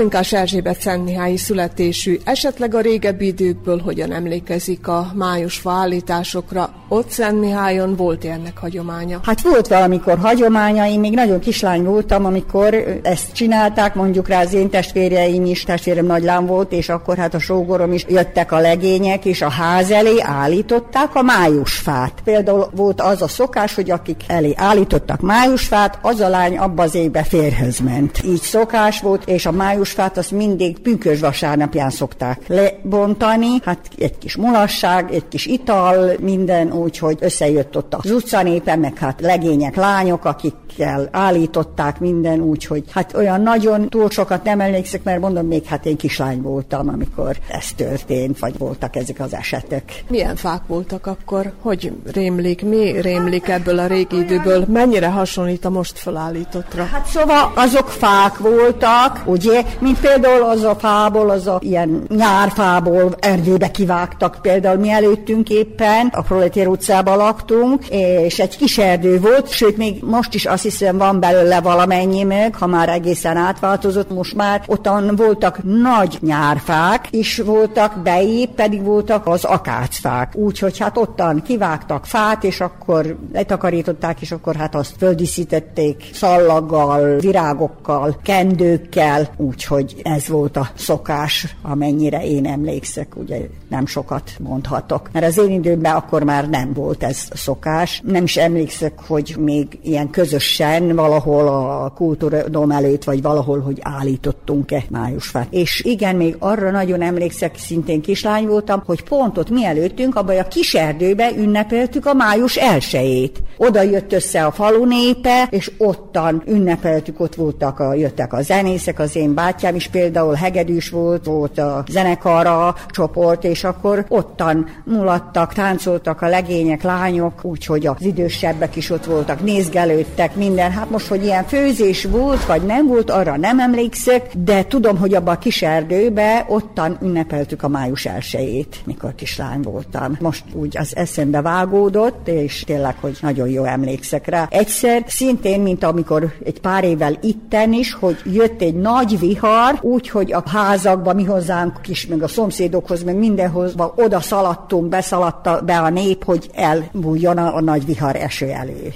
Pálinkás Erzsébet Szentmihályi születésű, esetleg a régebbi időkből hogyan emlékezik a májusfa állításokra. Ott Szentmihályon volt ennek hagyománya? Hát volt valamikor hagyománya, én még nagyon kislány voltam, amikor ezt csinálták, mondjuk rá az én testvérjeim is, testvérem nagylám volt, és akkor hát a sógorom is jöttek a legények, és a ház elé állították a májusfát. Például volt az a szokás, hogy akik elé állítottak májusfát, az a lány abba az évbe férhez ment. Így szokás volt, és a május májusfát azt mindig pünkös vasárnapján szokták lebontani, hát egy kis mulasság, egy kis ital, minden úgy, hogy összejött ott az utcanépen, meg hát legények, lányok, akikkel állították minden úgy, hogy hát olyan nagyon túl sokat nem emlékszek, mert mondom, még hát én kislány voltam, amikor ez történt, vagy voltak ezek az esetek. Milyen fák voltak akkor? Hogy rémlik? Mi rémlik ebből a régi időből? Mennyire hasonlít a most felállítottra? Hát szóval azok fák voltak, ugye, mint például az a fából, az a ilyen nyárfából erdőbe kivágtak például mi előttünk éppen, a Proletér utcában laktunk, és egy kis erdő volt, sőt még most is azt hiszem van belőle valamennyi meg, ha már egészen átváltozott, most már ottan voltak nagy nyárfák, is voltak beép, pedig voltak az akácfák. Úgyhogy hát ottan kivágtak fát, és akkor letakarították, és akkor hát azt földíszítették szallaggal, virágokkal, kendőkkel, úgyhogy ez volt a szokás, amennyire én emlékszek, ugye nem sokat mondhatok. Mert az én időmben akkor már nem volt ez szokás. Nem is emlékszek, hogy még ilyen közösen valahol a kultúradom előtt, vagy valahol, hogy állítottunk-e májusfát. És igen, még arra nagyon emlékszek, szintén kislány voltam, hogy pont ott mielőttünk, abban a kis erdőbe ünnepeltük a május elsejét. Oda jött össze a falu népe, és ottan ünnepeltük, ott voltak, a, jöttek a zenészek, az én bátyám is például hegedűs volt, volt a zenekara csoport, és akkor ottan mulattak, táncoltak a legények, lányok, úgyhogy az idősebbek is ott voltak, nézgelődtek, minden. Hát most, hogy ilyen főzés volt, vagy nem volt, arra nem emlékszek, de tudom, hogy abban a kis erdőbe ottan ünnepeltük a május elsejét, mikor kislány voltam. Most úgy az eszembe vágódott, és tényleg, hogy nagyon jó emlékszek rá. Egyszer szintén, mint amikor egy pár évvel itten is, hogy jött egy nagy vihar, úgy, hogy a házakba, mi hozzánk is, meg a szomszédokhoz, meg mindenhoz, oda szaladtunk, beszaladta be a nép, hogy elbújjon a, a nagy vihar eső elő.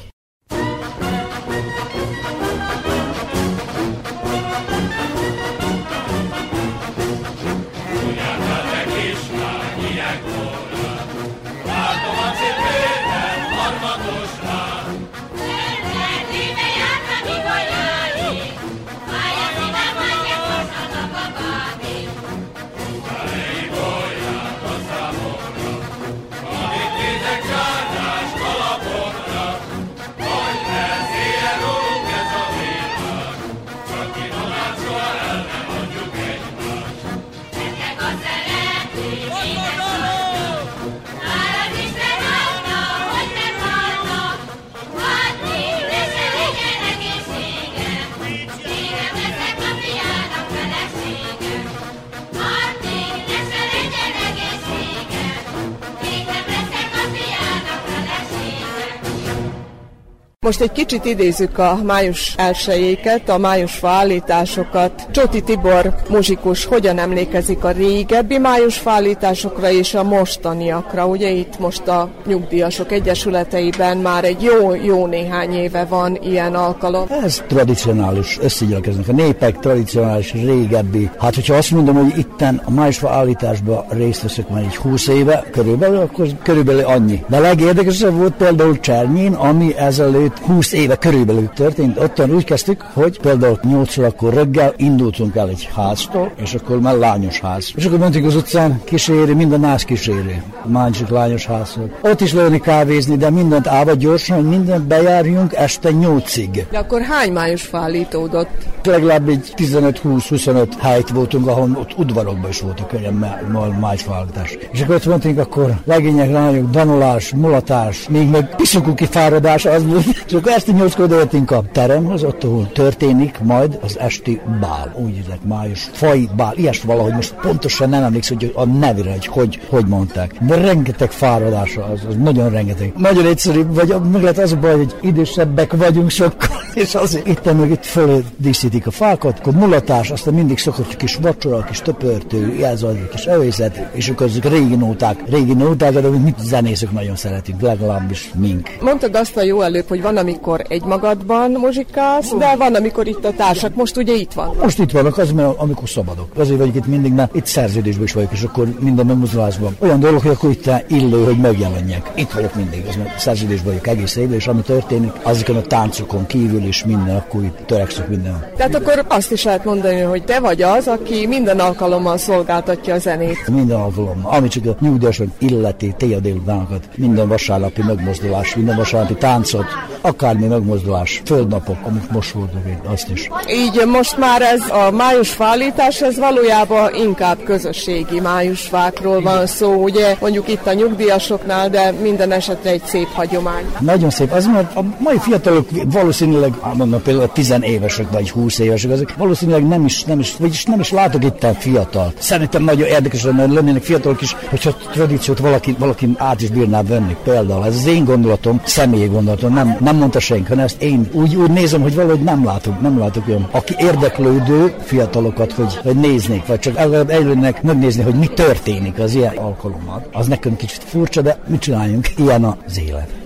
Most egy kicsit idézzük a május elsőjéket, a május állításokat. Csoti Tibor muzsikus hogyan emlékezik a régebbi május állításokra és a mostaniakra? Ugye itt most a nyugdíjasok egyesületeiben már egy jó-jó néhány éve van ilyen alkalom. Ez tradicionális, összegyelkeznek a népek, tradicionális, régebbi. Hát, hogyha azt mondom, hogy itten a május állításban részt veszek már egy húsz éve, körülbelül, akkor körülbelül annyi. De legérdekesebb volt például Csernyén, ami ezelőtt 20 éve körülbelül történt. Ottan úgy kezdtük, hogy például 8 akkor reggel indultunk el egy háztól, és akkor már lányos ház. És akkor mentünk az utcán, kíséri, minden más kíséri. Másik lányos ház volt. Ott is leülni kávézni, de mindent ába gyorsan, hogy mindent bejárjunk este 8-ig. De akkor hány május fállítódott? Legalább egy 15-20-25 helyt voltunk, ahol ott udvarokban is voltak olyan májusfállítás. És akkor ott mentünk, akkor legények, lányok, danolás, mulatás, még meg piszukuki fáradás az volt. És akkor este nyolckor odaértünk a teremhez, ott ahol történik majd az esti bál. Úgy hívják, május faj bál. Ilyes valahogy most pontosan nem emlékszem, hogy a nevére, hogy, hogy hogy mondták. De rengeteg fáradása, az, az nagyon rengeteg. Nagyon egyszerű, vagy meg lehet az a baj, hogy idősebbek vagyunk sokkal, és azért itt meg itt fölé díszítik a fákat, akkor mulatás, aztán mindig szokott kis vacsora, kis töpörtő, jelzaj, kis övészet, és akkor azok régi nóták, régi nóták, de mit zenészek nagyon szeretünk, legalábbis mink. Mondtad azt a jó előbb, hogy van, amikor egy magadban muzsikálsz, de van, amikor itt a társak. Most ugye itt van. Most itt vannak, az, mert amikor szabadok. Azért vagyok itt mindig, mert itt szerződésben is vagyok, és akkor minden megmozdulásban. Olyan dolog, hogy akkor itt illő, hogy megjelenjek. Itt vagyok mindig, az mert szerződésben vagyok egész évben, és ami történik, azokon a táncokon kívül is minden, akkor itt törekszek minden. Tehát akkor azt is lehet mondani, hogy te vagy az, aki minden alkalommal szolgáltatja a zenét. Minden alkalommal, ami csak a nyugdíjasok illeti tél délutánokat, minden vasárnapi megmozdulás, minden vasárnapi táncot, akármi megmozdulás, földnapok, amik most voltak, azt is. Így most már ez a májusfállítás, ez valójában inkább közösségi májusfákról van szó, ugye mondjuk itt a nyugdíjasoknál, de minden esetre egy szép hagyomány. Nagyon szép, az mert a mai fiatalok valószínűleg, mondom például 10 évesek vagy 20 évesek, azok valószínűleg nem is, nem is, vagyis nem is látok itt a fiatal. Szerintem nagyon érdekes lenne lennének fiatalok is, hogyha tradíciót valaki, valaki át is bírná venni. Például ez az én gondolatom, személyi gondolatom, nem, nem mondta senki, hanem ezt én úgy, úgy nézem, hogy valahogy nem látok, nem látok olyan, aki érdeklődő fiatalokat, hogy, hogy néznék, vagy csak előnek megnézni, hogy mi történik az ilyen alkalommal. Az nekünk kicsit furcsa, de mit csináljunk? Ilyen az élet.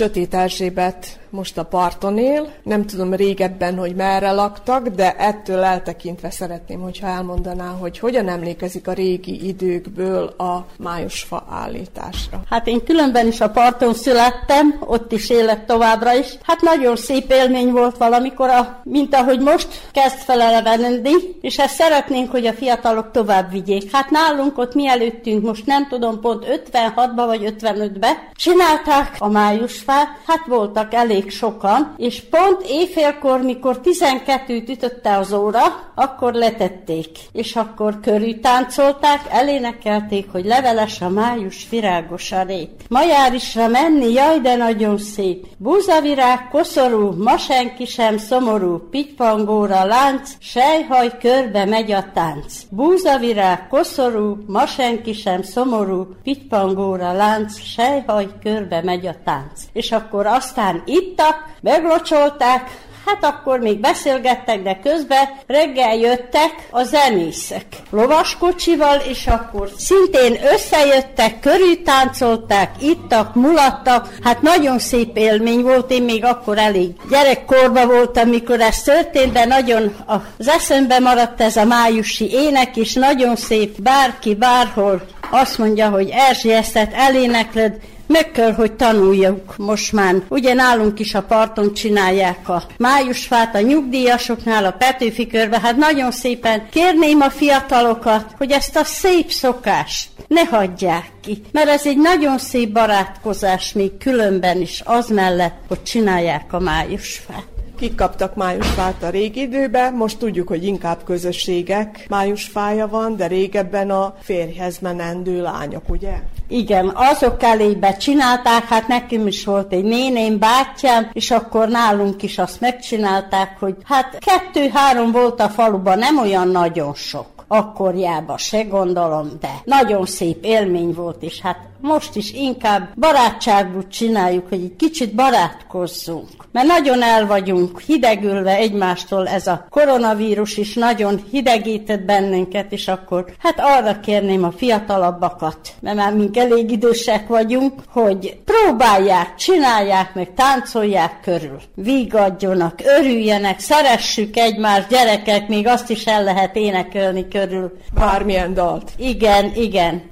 Sötét Erzsébet most a parton él. Nem tudom régebben, hogy merre laktak, de ettől eltekintve szeretném, hogyha elmondaná, hogy hogyan emlékezik a régi időkből a májusfa állításra. Hát én különben is a parton születtem, ott is élek továbbra is. Hát nagyon szép élmény volt valamikor, a, mint ahogy most kezd felelevenni, és ezt szeretnénk, hogy a fiatalok tovább vigyék. Hát nálunk ott mielőttünk, most nem tudom, pont 56-ba vagy 55-be csinálták a májusfát, hát voltak elég sokan, és pont éjfélkor, mikor 12-t ütötte az óra, akkor letették, és akkor körül táncolták, elénekelték, hogy leveles a május virágos a rét. Majárisra menni, jaj, de nagyon szép. Búzavirág, koszorú, ma senki sem szomorú, pitypangóra lánc, sejhaj körbe megy a tánc. Búzavirág, koszorú, ma senki sem szomorú, pitypangóra lánc, sejhaj körbe megy a tánc. És akkor aztán itt ittak, meglocsolták, hát akkor még beszélgettek, de közben reggel jöttek a zenészek. Lovaskocsival, és akkor szintén összejöttek, körültáncolták, ittak, mulattak, hát nagyon szép élmény volt, én még akkor elég gyerekkorban voltam, mikor ez történt, de nagyon az eszembe maradt ez a májusi ének, és nagyon szép, bárki, bárhol azt mondja, hogy Erzsi, ezt elénekled, meg kell, hogy tanuljuk most már. Ugye nálunk is a parton csinálják a májusfát, a nyugdíjasoknál, a Petőfi körbe. Hát nagyon szépen kérném a fiatalokat, hogy ezt a szép szokást ne hagyják ki. Mert ez egy nagyon szép barátkozás még különben is, az mellett, hogy csinálják a májusfát. Kik kaptak májusfát a régi időben, most tudjuk, hogy inkább közösségek májusfája van, de régebben a férjhez menendő lányok, ugye? Igen, azok elébe csinálták, hát nekem is volt egy néném, bátyám, és akkor nálunk is azt megcsinálták, hogy hát kettő-három volt a faluban, nem olyan nagyon sok akkorjában se gondolom, de nagyon szép élmény volt, és hát most is inkább barátságút csináljuk, hogy egy kicsit barátkozzunk. Mert nagyon el vagyunk hidegülve egymástól, ez a koronavírus is nagyon hidegített bennünket, és akkor hát arra kérném a fiatalabbakat, mert már mink elég idősek vagyunk, hogy próbálják, csinálják, meg táncolják körül. Vigadjonak, örüljenek, szeressük egymást, gyerekek, még azt is el lehet énekelni körül. Bármilyen dalt. Igen, igen.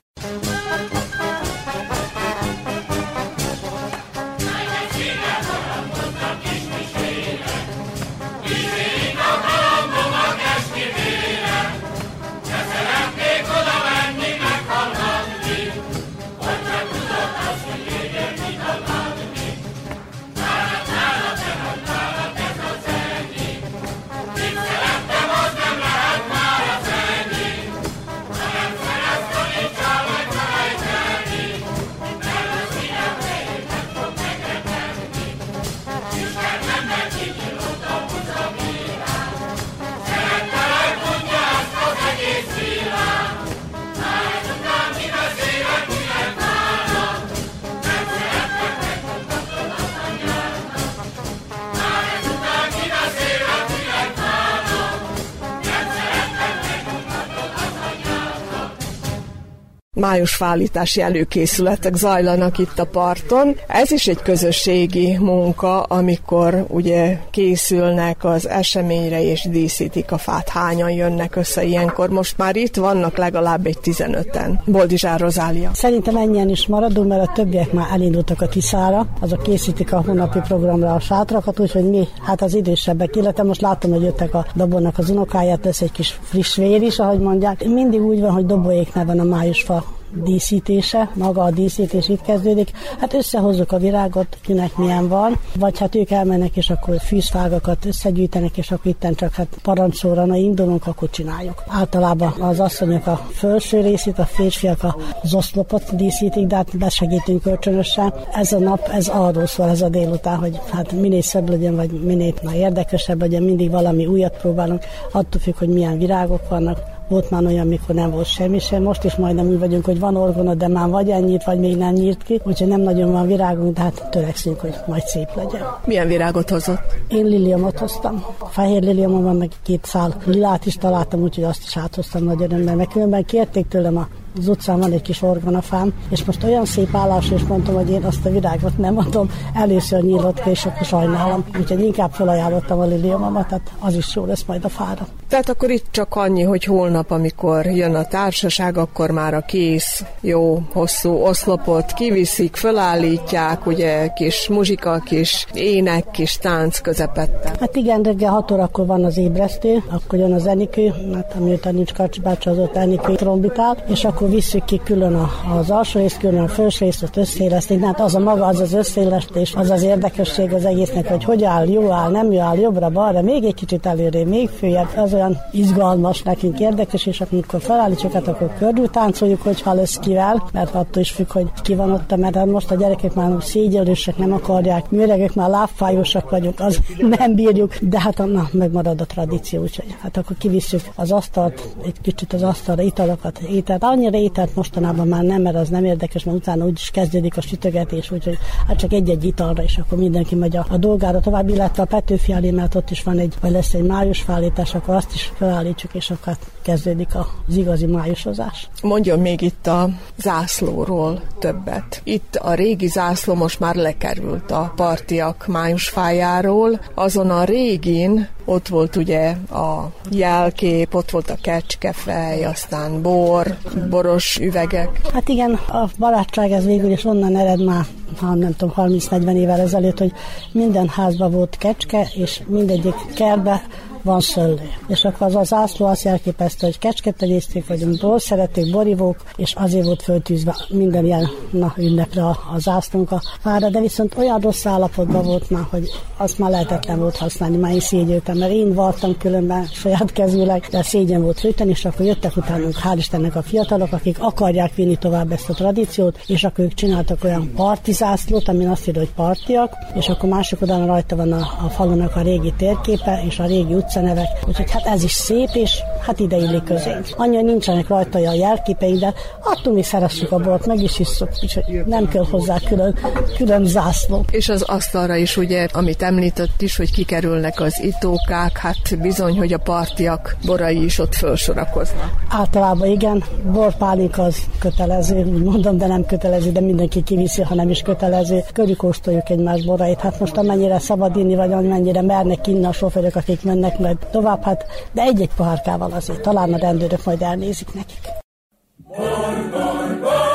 Májusfállítási előkészületek zajlanak itt a parton. Ez is egy közösségi munka, amikor ugye készülnek az eseményre és díszítik a fát. Hányan jönnek össze ilyenkor? Most már itt vannak legalább egy 15-en. Boldizsár Rozália. Szerintem ennyien is maradunk, mert a többiek már elindultak a Tiszára, azok készítik a hónapi programra a sátrakat, úgyhogy mi, hát az idősebbek, illetve most látom, hogy jöttek a Dobónak az unokáját, ez egy kis friss vér is, ahogy mondják. Mindig úgy van, hogy Dobóéknál van a májusfa díszítése, maga a díszítés itt kezdődik. Hát összehozzuk a virágot, kinek milyen van, vagy hát ők elmennek, és akkor fűzfágakat összegyűjtenek, és akkor itten csak hát parancsóra, na indulunk, akkor csináljuk. Általában az asszonyok a felső részét, a férfiak az oszlopot díszítik, de hát besegítünk kölcsönösen. Ez a nap, ez arról szól, ez a délután, hogy hát minél szebb legyen, vagy minél na, érdekesebb legyen, mindig valami újat próbálunk, attól függ, hogy milyen virágok vannak, volt már olyan, mikor nem volt semmi sem. Most is majdnem úgy vagyunk, hogy van orgona, de már vagy ennyit, vagy még nem nyírt ki. Úgyhogy nem nagyon van virágunk, de hát törekszünk, hogy majd szép legyen. Milyen virágot hozott? Én liliumot hoztam. Fehér liliumon van, meg két szál lilát is találtam, úgyhogy azt is áthoztam nagy örömmel. Meg különben kérték tőlem a az utcán van egy kis orgonafám, és most olyan szép állás, és mondtam, hogy én azt a virágot nem adom, először nyílott ki, és akkor sajnálom. Úgyhogy inkább felajánlottam a liliumomat, tehát az is jó lesz majd a fára. Tehát akkor itt csak annyi, hogy holnap, amikor jön a társaság, akkor már a kész, jó, hosszú oszlopot kiviszik, fölállítják, ugye kis muzsika, kis ének, kis tánc közepette. Hát igen, reggel 6 órakor van az ébresztő, akkor jön az enikő, hát amiután nincs kacsibácsa, az ott enikő trombitál, és akkor akkor visszük ki külön az alsó részt, külön a felső részt, ott összeéleszteni. Hát az a maga, az az összeélesztés, az az érdekesség az egésznek, hogy hogy áll, jó áll, nem jó áll, jobbra, balra, még egy kicsit előre, még följebb. Az olyan izgalmas nekünk érdekes, és amikor felállítjuk, hát akkor körül táncoljuk, hogyha lesz kivel, mert attól is függ, hogy ki van ott, mert hát most a gyerekek már szégyelősek, nem akarják, mi öregek már lábfájósak vagyunk, az nem bírjuk, de hát na, megmarad a tradíció, úgyhogy hát akkor kivisszük az asztalt, egy kicsit az asztalra italokat, ételt, annyira ételt mostanában már nem, mert az nem érdekes, mert utána úgyis kezdődik a sütögetés, úgyhogy hát csak egy-egy italra, és akkor mindenki megy a, a dolgára tovább, illetve a Petőfi elé, mert ott is van egy, vagy lesz egy május fállítás, akkor azt is felállítsuk, és akkor hát kezdődik az igazi májusozás. Mondjon még itt a zászlóról többet. Itt a régi zászló most már lekerült a partiak májusfájáról. Azon a régin ott volt ugye a jelkép, ott volt a kecskefej, aztán bor, boros üvegek. Hát igen, a barátság ez végül is onnan ered már, ha nem tudom, 30-40 évvel ezelőtt, hogy minden házban volt kecske, és mindegyik kertbe van szöllő. És akkor az az zászló azt jelképezte, hogy kecsketenyészték vagyunk, bor szerették, borivók, és azért volt föltűzve minden ilyen na, ünnepre a, a zászlónk a fára, de viszont olyan rossz állapotban volt már, hogy azt már lehetetlen volt használni, már én szégyültem, mert én vartam különben saját kezűleg, de szégyen volt fűteni, és akkor jöttek utánunk, hál' Istennek a fiatalok, akik akarják vinni tovább ezt a tradíciót, és akkor ők csináltak olyan partizászlót, ami azt írja, hogy partiak, és akkor mások oldalon rajta van a, a falunak a régi térképe, és a régi utca utcanevek, úgyhogy hát ez is szép, és hát ide illik közénk. Annyi nincsenek rajta a jelképeink, de attól mi szeressük a bort, meg is isszuk, úgyhogy nem kell hozzá külön, külön zászló. És az asztalra is ugye, amit említett is, hogy kikerülnek az itókák, hát bizony, hogy a partiak borai is ott felsorakoznak. Általában igen, borpálink az kötelező, úgy mondom, de nem kötelező, de mindenki kiviszi, ha nem is kötelező. Körülkóstoljuk egymás borait. Hát most amennyire szabad inni, vagy amennyire mernek inni a sofőrök, akik mennek majd tovább, hát, de egy-egy pohárkával azért talán a rendőrök majd elnézik nekik. Bor, bor, bor.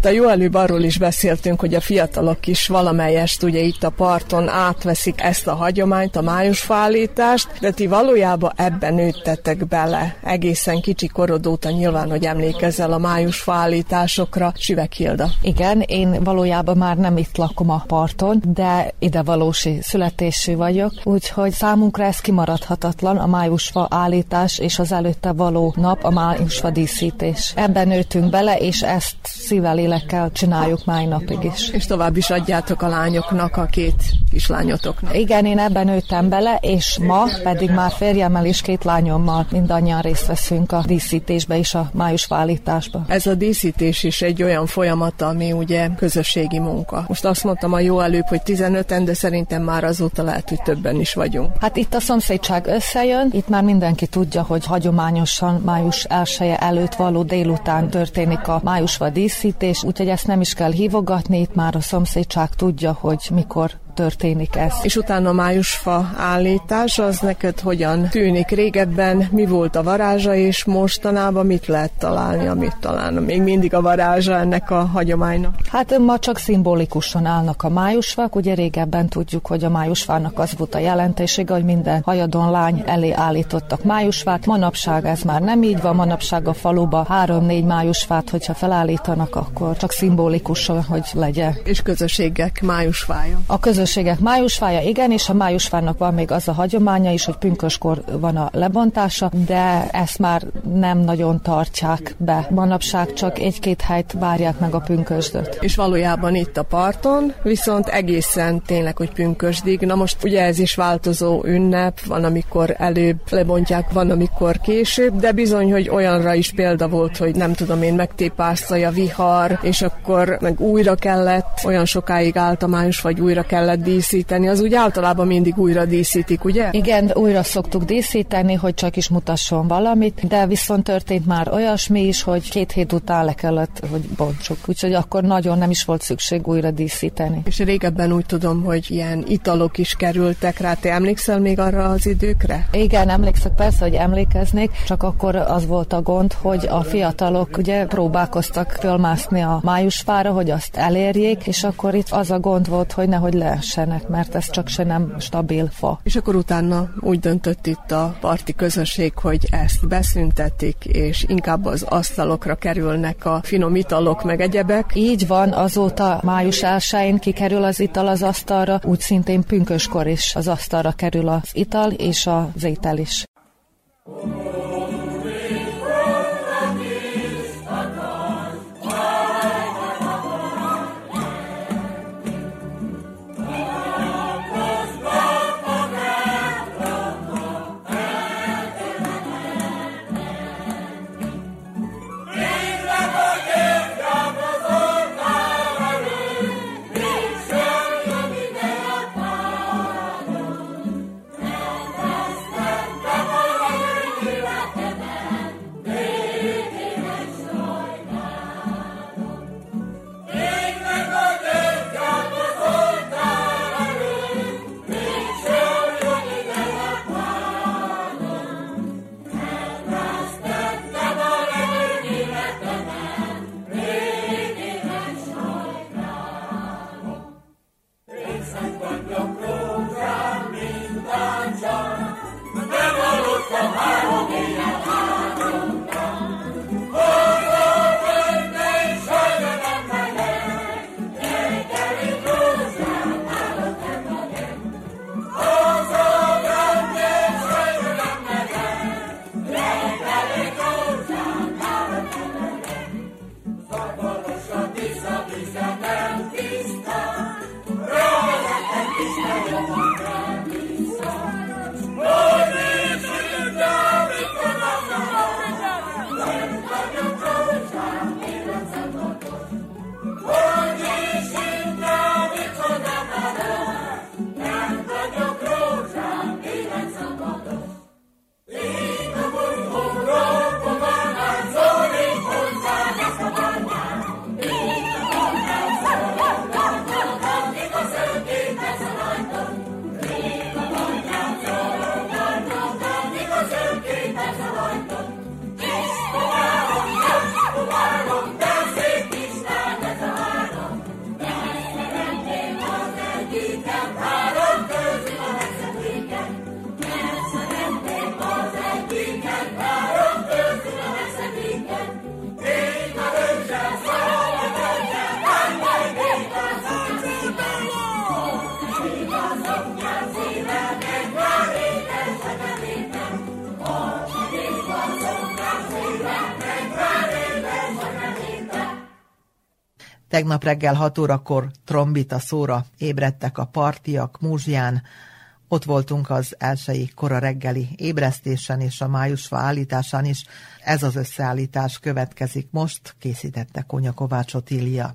Itt a jó előbb arról is beszéltünk, hogy a fiatalok is valamelyest ugye itt a parton átveszik ezt a hagyományt, a májusfállítást, de ti valójában ebben nőttetek bele egészen kicsi korod óta nyilván, hogy emlékezel a májusfállításokra. Süvek Hilda. Igen, én valójában már nem itt lakom a parton, de ide valósi születésű vagyok, úgyhogy számunkra ez kimaradhatatlan, a májusfa állítás és az előtte való nap a májusfa díszítés. Ebben nőttünk bele, és ezt szívvel, lélekkel csináljuk máj napig is. És tovább is adjátok a lányoknak, a két kislányotoknak. Igen, én ebben nőttem bele, és ma pedig már férjemmel és két lányommal mindannyian részt veszünk a díszítésbe és a májusfa állításba. Ez a díszítés is egy olyan folyamat, ami ugye közösségi munka. Most azt mondtam a jó előbb, hogy 15-en, de szerintem már azóta lehet, hogy többen is vagyunk. Hát itt a szomszédság összejön, itt már mindenki tudja, hogy hagyományosan május 1 előtt való délután történik a májusva díszítés, úgyhogy ezt nem is kell hívogatni, itt már a szomszédság tudja, hogy mikor történik ez. És utána a májusfa állítás, az neked hogyan tűnik? Régebben mi volt a varázsa, és mostanában mit lehet találni, amit talán még mindig a varázsa ennek a hagyománynak? Hát ma csak szimbolikusan állnak a májusfák, ugye régebben tudjuk, hogy a májusfának az volt a jelentésége, hogy minden hajadon lány elé állítottak májusfát. Manapság ez már nem így van, manapság a faluba három-négy májusfát, hogyha felállítanak, akkor csak szimbolikusan, hogy legyen. És közösségek májusfája. A közös közösségek májusfája, igen, és a májusfának van még az a hagyománya is, hogy pünköskor van a lebontása, de ezt már nem nagyon tartják be. Manapság csak egy-két helyt várják meg a pünkösdöt. És valójában itt a parton, viszont egészen tényleg, hogy pünkösdig. Na most ugye ez is változó ünnep, van amikor előbb lebontják, van amikor később, de bizony, hogy olyanra is példa volt, hogy nem tudom én, megtépásztaja vihar, és akkor meg újra kellett, olyan sokáig állt a május, vagy újra kellett díszíteni, az úgy általában mindig újra díszítik, ugye? Igen, újra szoktuk díszíteni, hogy csak is mutasson valamit, de viszont történt már olyasmi is, hogy két hét után le kellett, hogy bontsuk. Úgyhogy akkor nagyon nem is volt szükség újra díszíteni. És régebben úgy tudom, hogy ilyen italok is kerültek rá. Te emlékszel még arra az időkre? Igen, emlékszek persze, hogy emlékeznék, csak akkor az volt a gond, hogy a fiatalok ugye próbálkoztak fölmászni a májusfára, hogy azt elérjék, és akkor itt az a gond volt, hogy nehogy lees leessenek, mert ez csak se nem stabil fa. És akkor utána úgy döntött itt a parti közösség, hogy ezt beszüntetik, és inkább az asztalokra kerülnek a finom italok, meg egyebek. Így van, azóta május 1 kikerül az ital az asztalra, úgy szintén pünköskor is az asztalra kerül az ital és az étel is. Tegnap reggel 6 órakor trombita szóra ébredtek a partiak Múzsján, ott voltunk az elsői kora reggeli ébresztésen és a májusfa állításán is. Ez az összeállítás következik most, készítette Konya Kovács Otília.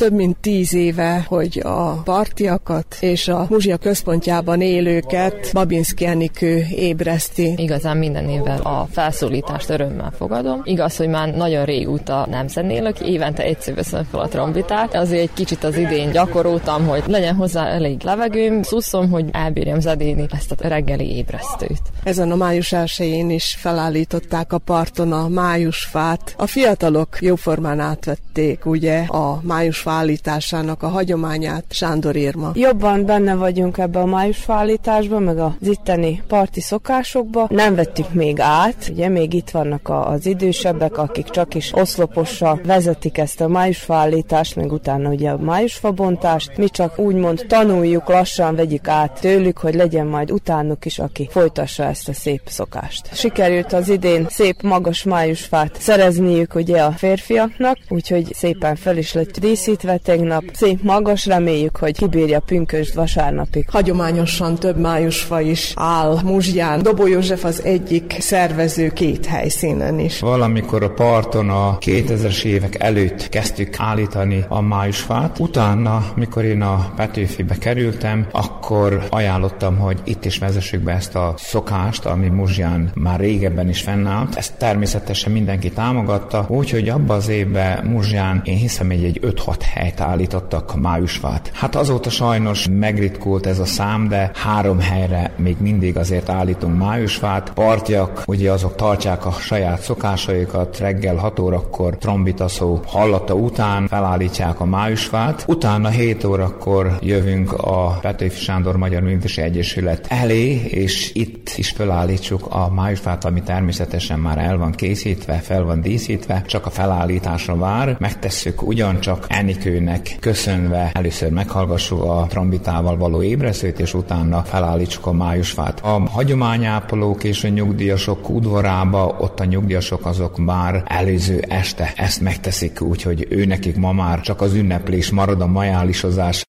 Több mint tíz éve, hogy a partiakat és a Muzsia központjában élőket Babinski Enikő ébreszti. Igazán minden évvel a felszólítást örömmel fogadom. Igaz, hogy már nagyon régóta nem zenélek, évente egyszer veszem fel a trombitát. Azért egy kicsit az idén gyakoroltam, hogy legyen hozzá elég levegőm, szuszom, hogy elbírjam zedéni ezt a reggeli ébresztőt. Ezen a május 1 is felállították a parton a májusfát. A fiatalok jóformán átvették ugye a május májusfállításának a hagyományát, Sándor Irma. Jobban benne vagyunk ebbe a májusfállításba, meg az itteni parti szokásokba. Nem vettük még át, ugye még itt vannak az idősebbek, akik csak is oszlopossal vezetik ezt a májusfállítást, meg utána ugye a májusfabontást. Mi csak úgymond tanuljuk, lassan vegyük át tőlük, hogy legyen majd utánuk is, aki folytassa ezt a szép szokást. Sikerült az idén szép magas májusfát szerezniük ugye a férfiaknak, úgyhogy szépen fel is lett dísz készítve tegnap. Szép magas, reméljük, hogy kibírja pünkösd vasárnapig. Hagyományosan több májusfa is áll Muzsján. Dobó József az egyik szervező két helyszínen is. Valamikor a parton a 2000-es évek előtt kezdtük állítani a májusfát. Utána, mikor én a Petőfibe kerültem, akkor ajánlottam, hogy itt is vezessük be ezt a szokást, ami Muzsján már régebben is fennállt. Ezt természetesen mindenki támogatta, úgyhogy abban az évben Muzsján én hiszem, hogy egy 5 hat helyt állítottak májusfát. Hát azóta sajnos megritkult ez a szám, de három helyre még mindig azért állítunk májusfát. Partjak, ugye azok tartják a saját szokásaikat, reggel 6 órakor trombitaszó hallata után felállítják a májusfát, utána 7 órakor jövünk a Petőfi Sándor Magyar Művési Egyesület elé, és itt is felállítsuk a májusfát, ami természetesen már el van készítve, fel van díszítve, csak a felállításra vár. Megtesszük ugyancsak Enikőnek köszönve először meghallgassuk a trombitával való ébresztőt, és utána felállítsuk a májusfát. A hagyományápolók és a nyugdíjasok udvarába, ott a nyugdíjasok azok már előző este ezt megteszik, úgyhogy ő nekik ma már csak az ünneplés marad a majálisozás.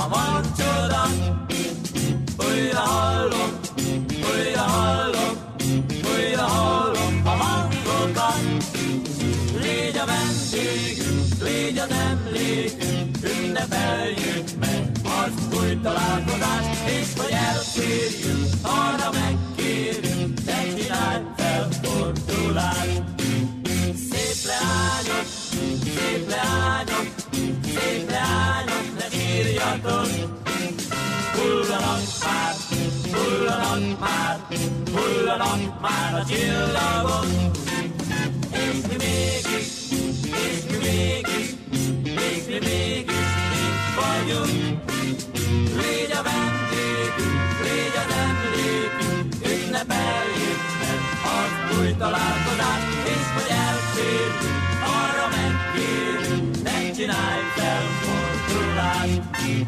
A mancsoda. Újra hallom, újra hallom, újra hallom a hangokat. Légy a vendégünk, légy az emlékünk, ünnepeljük meg az új találkozást, és hogy elférjünk, arra megkérjünk, ne csinálj felfordulást. Szép leányok, szép leányok, szép leányok, ne sírjatok. Hullanak már, hullanak már, hullanak már a csillagok. És mi mégis, és mi mégis, és mi mégis itt vagyunk. Légy a vendégünk, légy az emlékünk, ünnepeljük meg az új találkozást, és hogy elférjünk, arra megkérjünk, ne csinálj. Úgy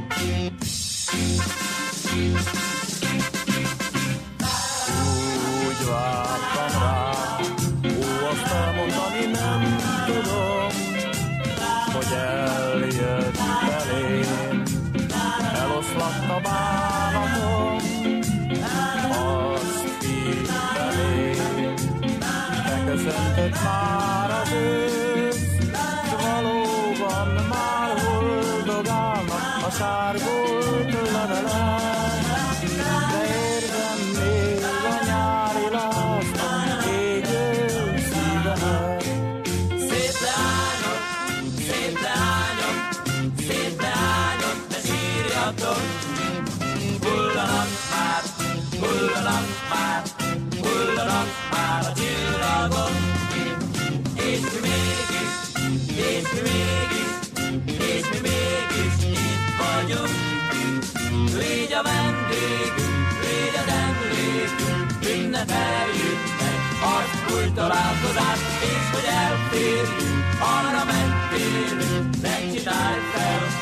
vártam la la la. Régy a vendégünk, régy az emlékünk, ünnepeljük meg harckult találkozást, és hogy elférjünk, arra megtérünk, ne csinálj felfordulást.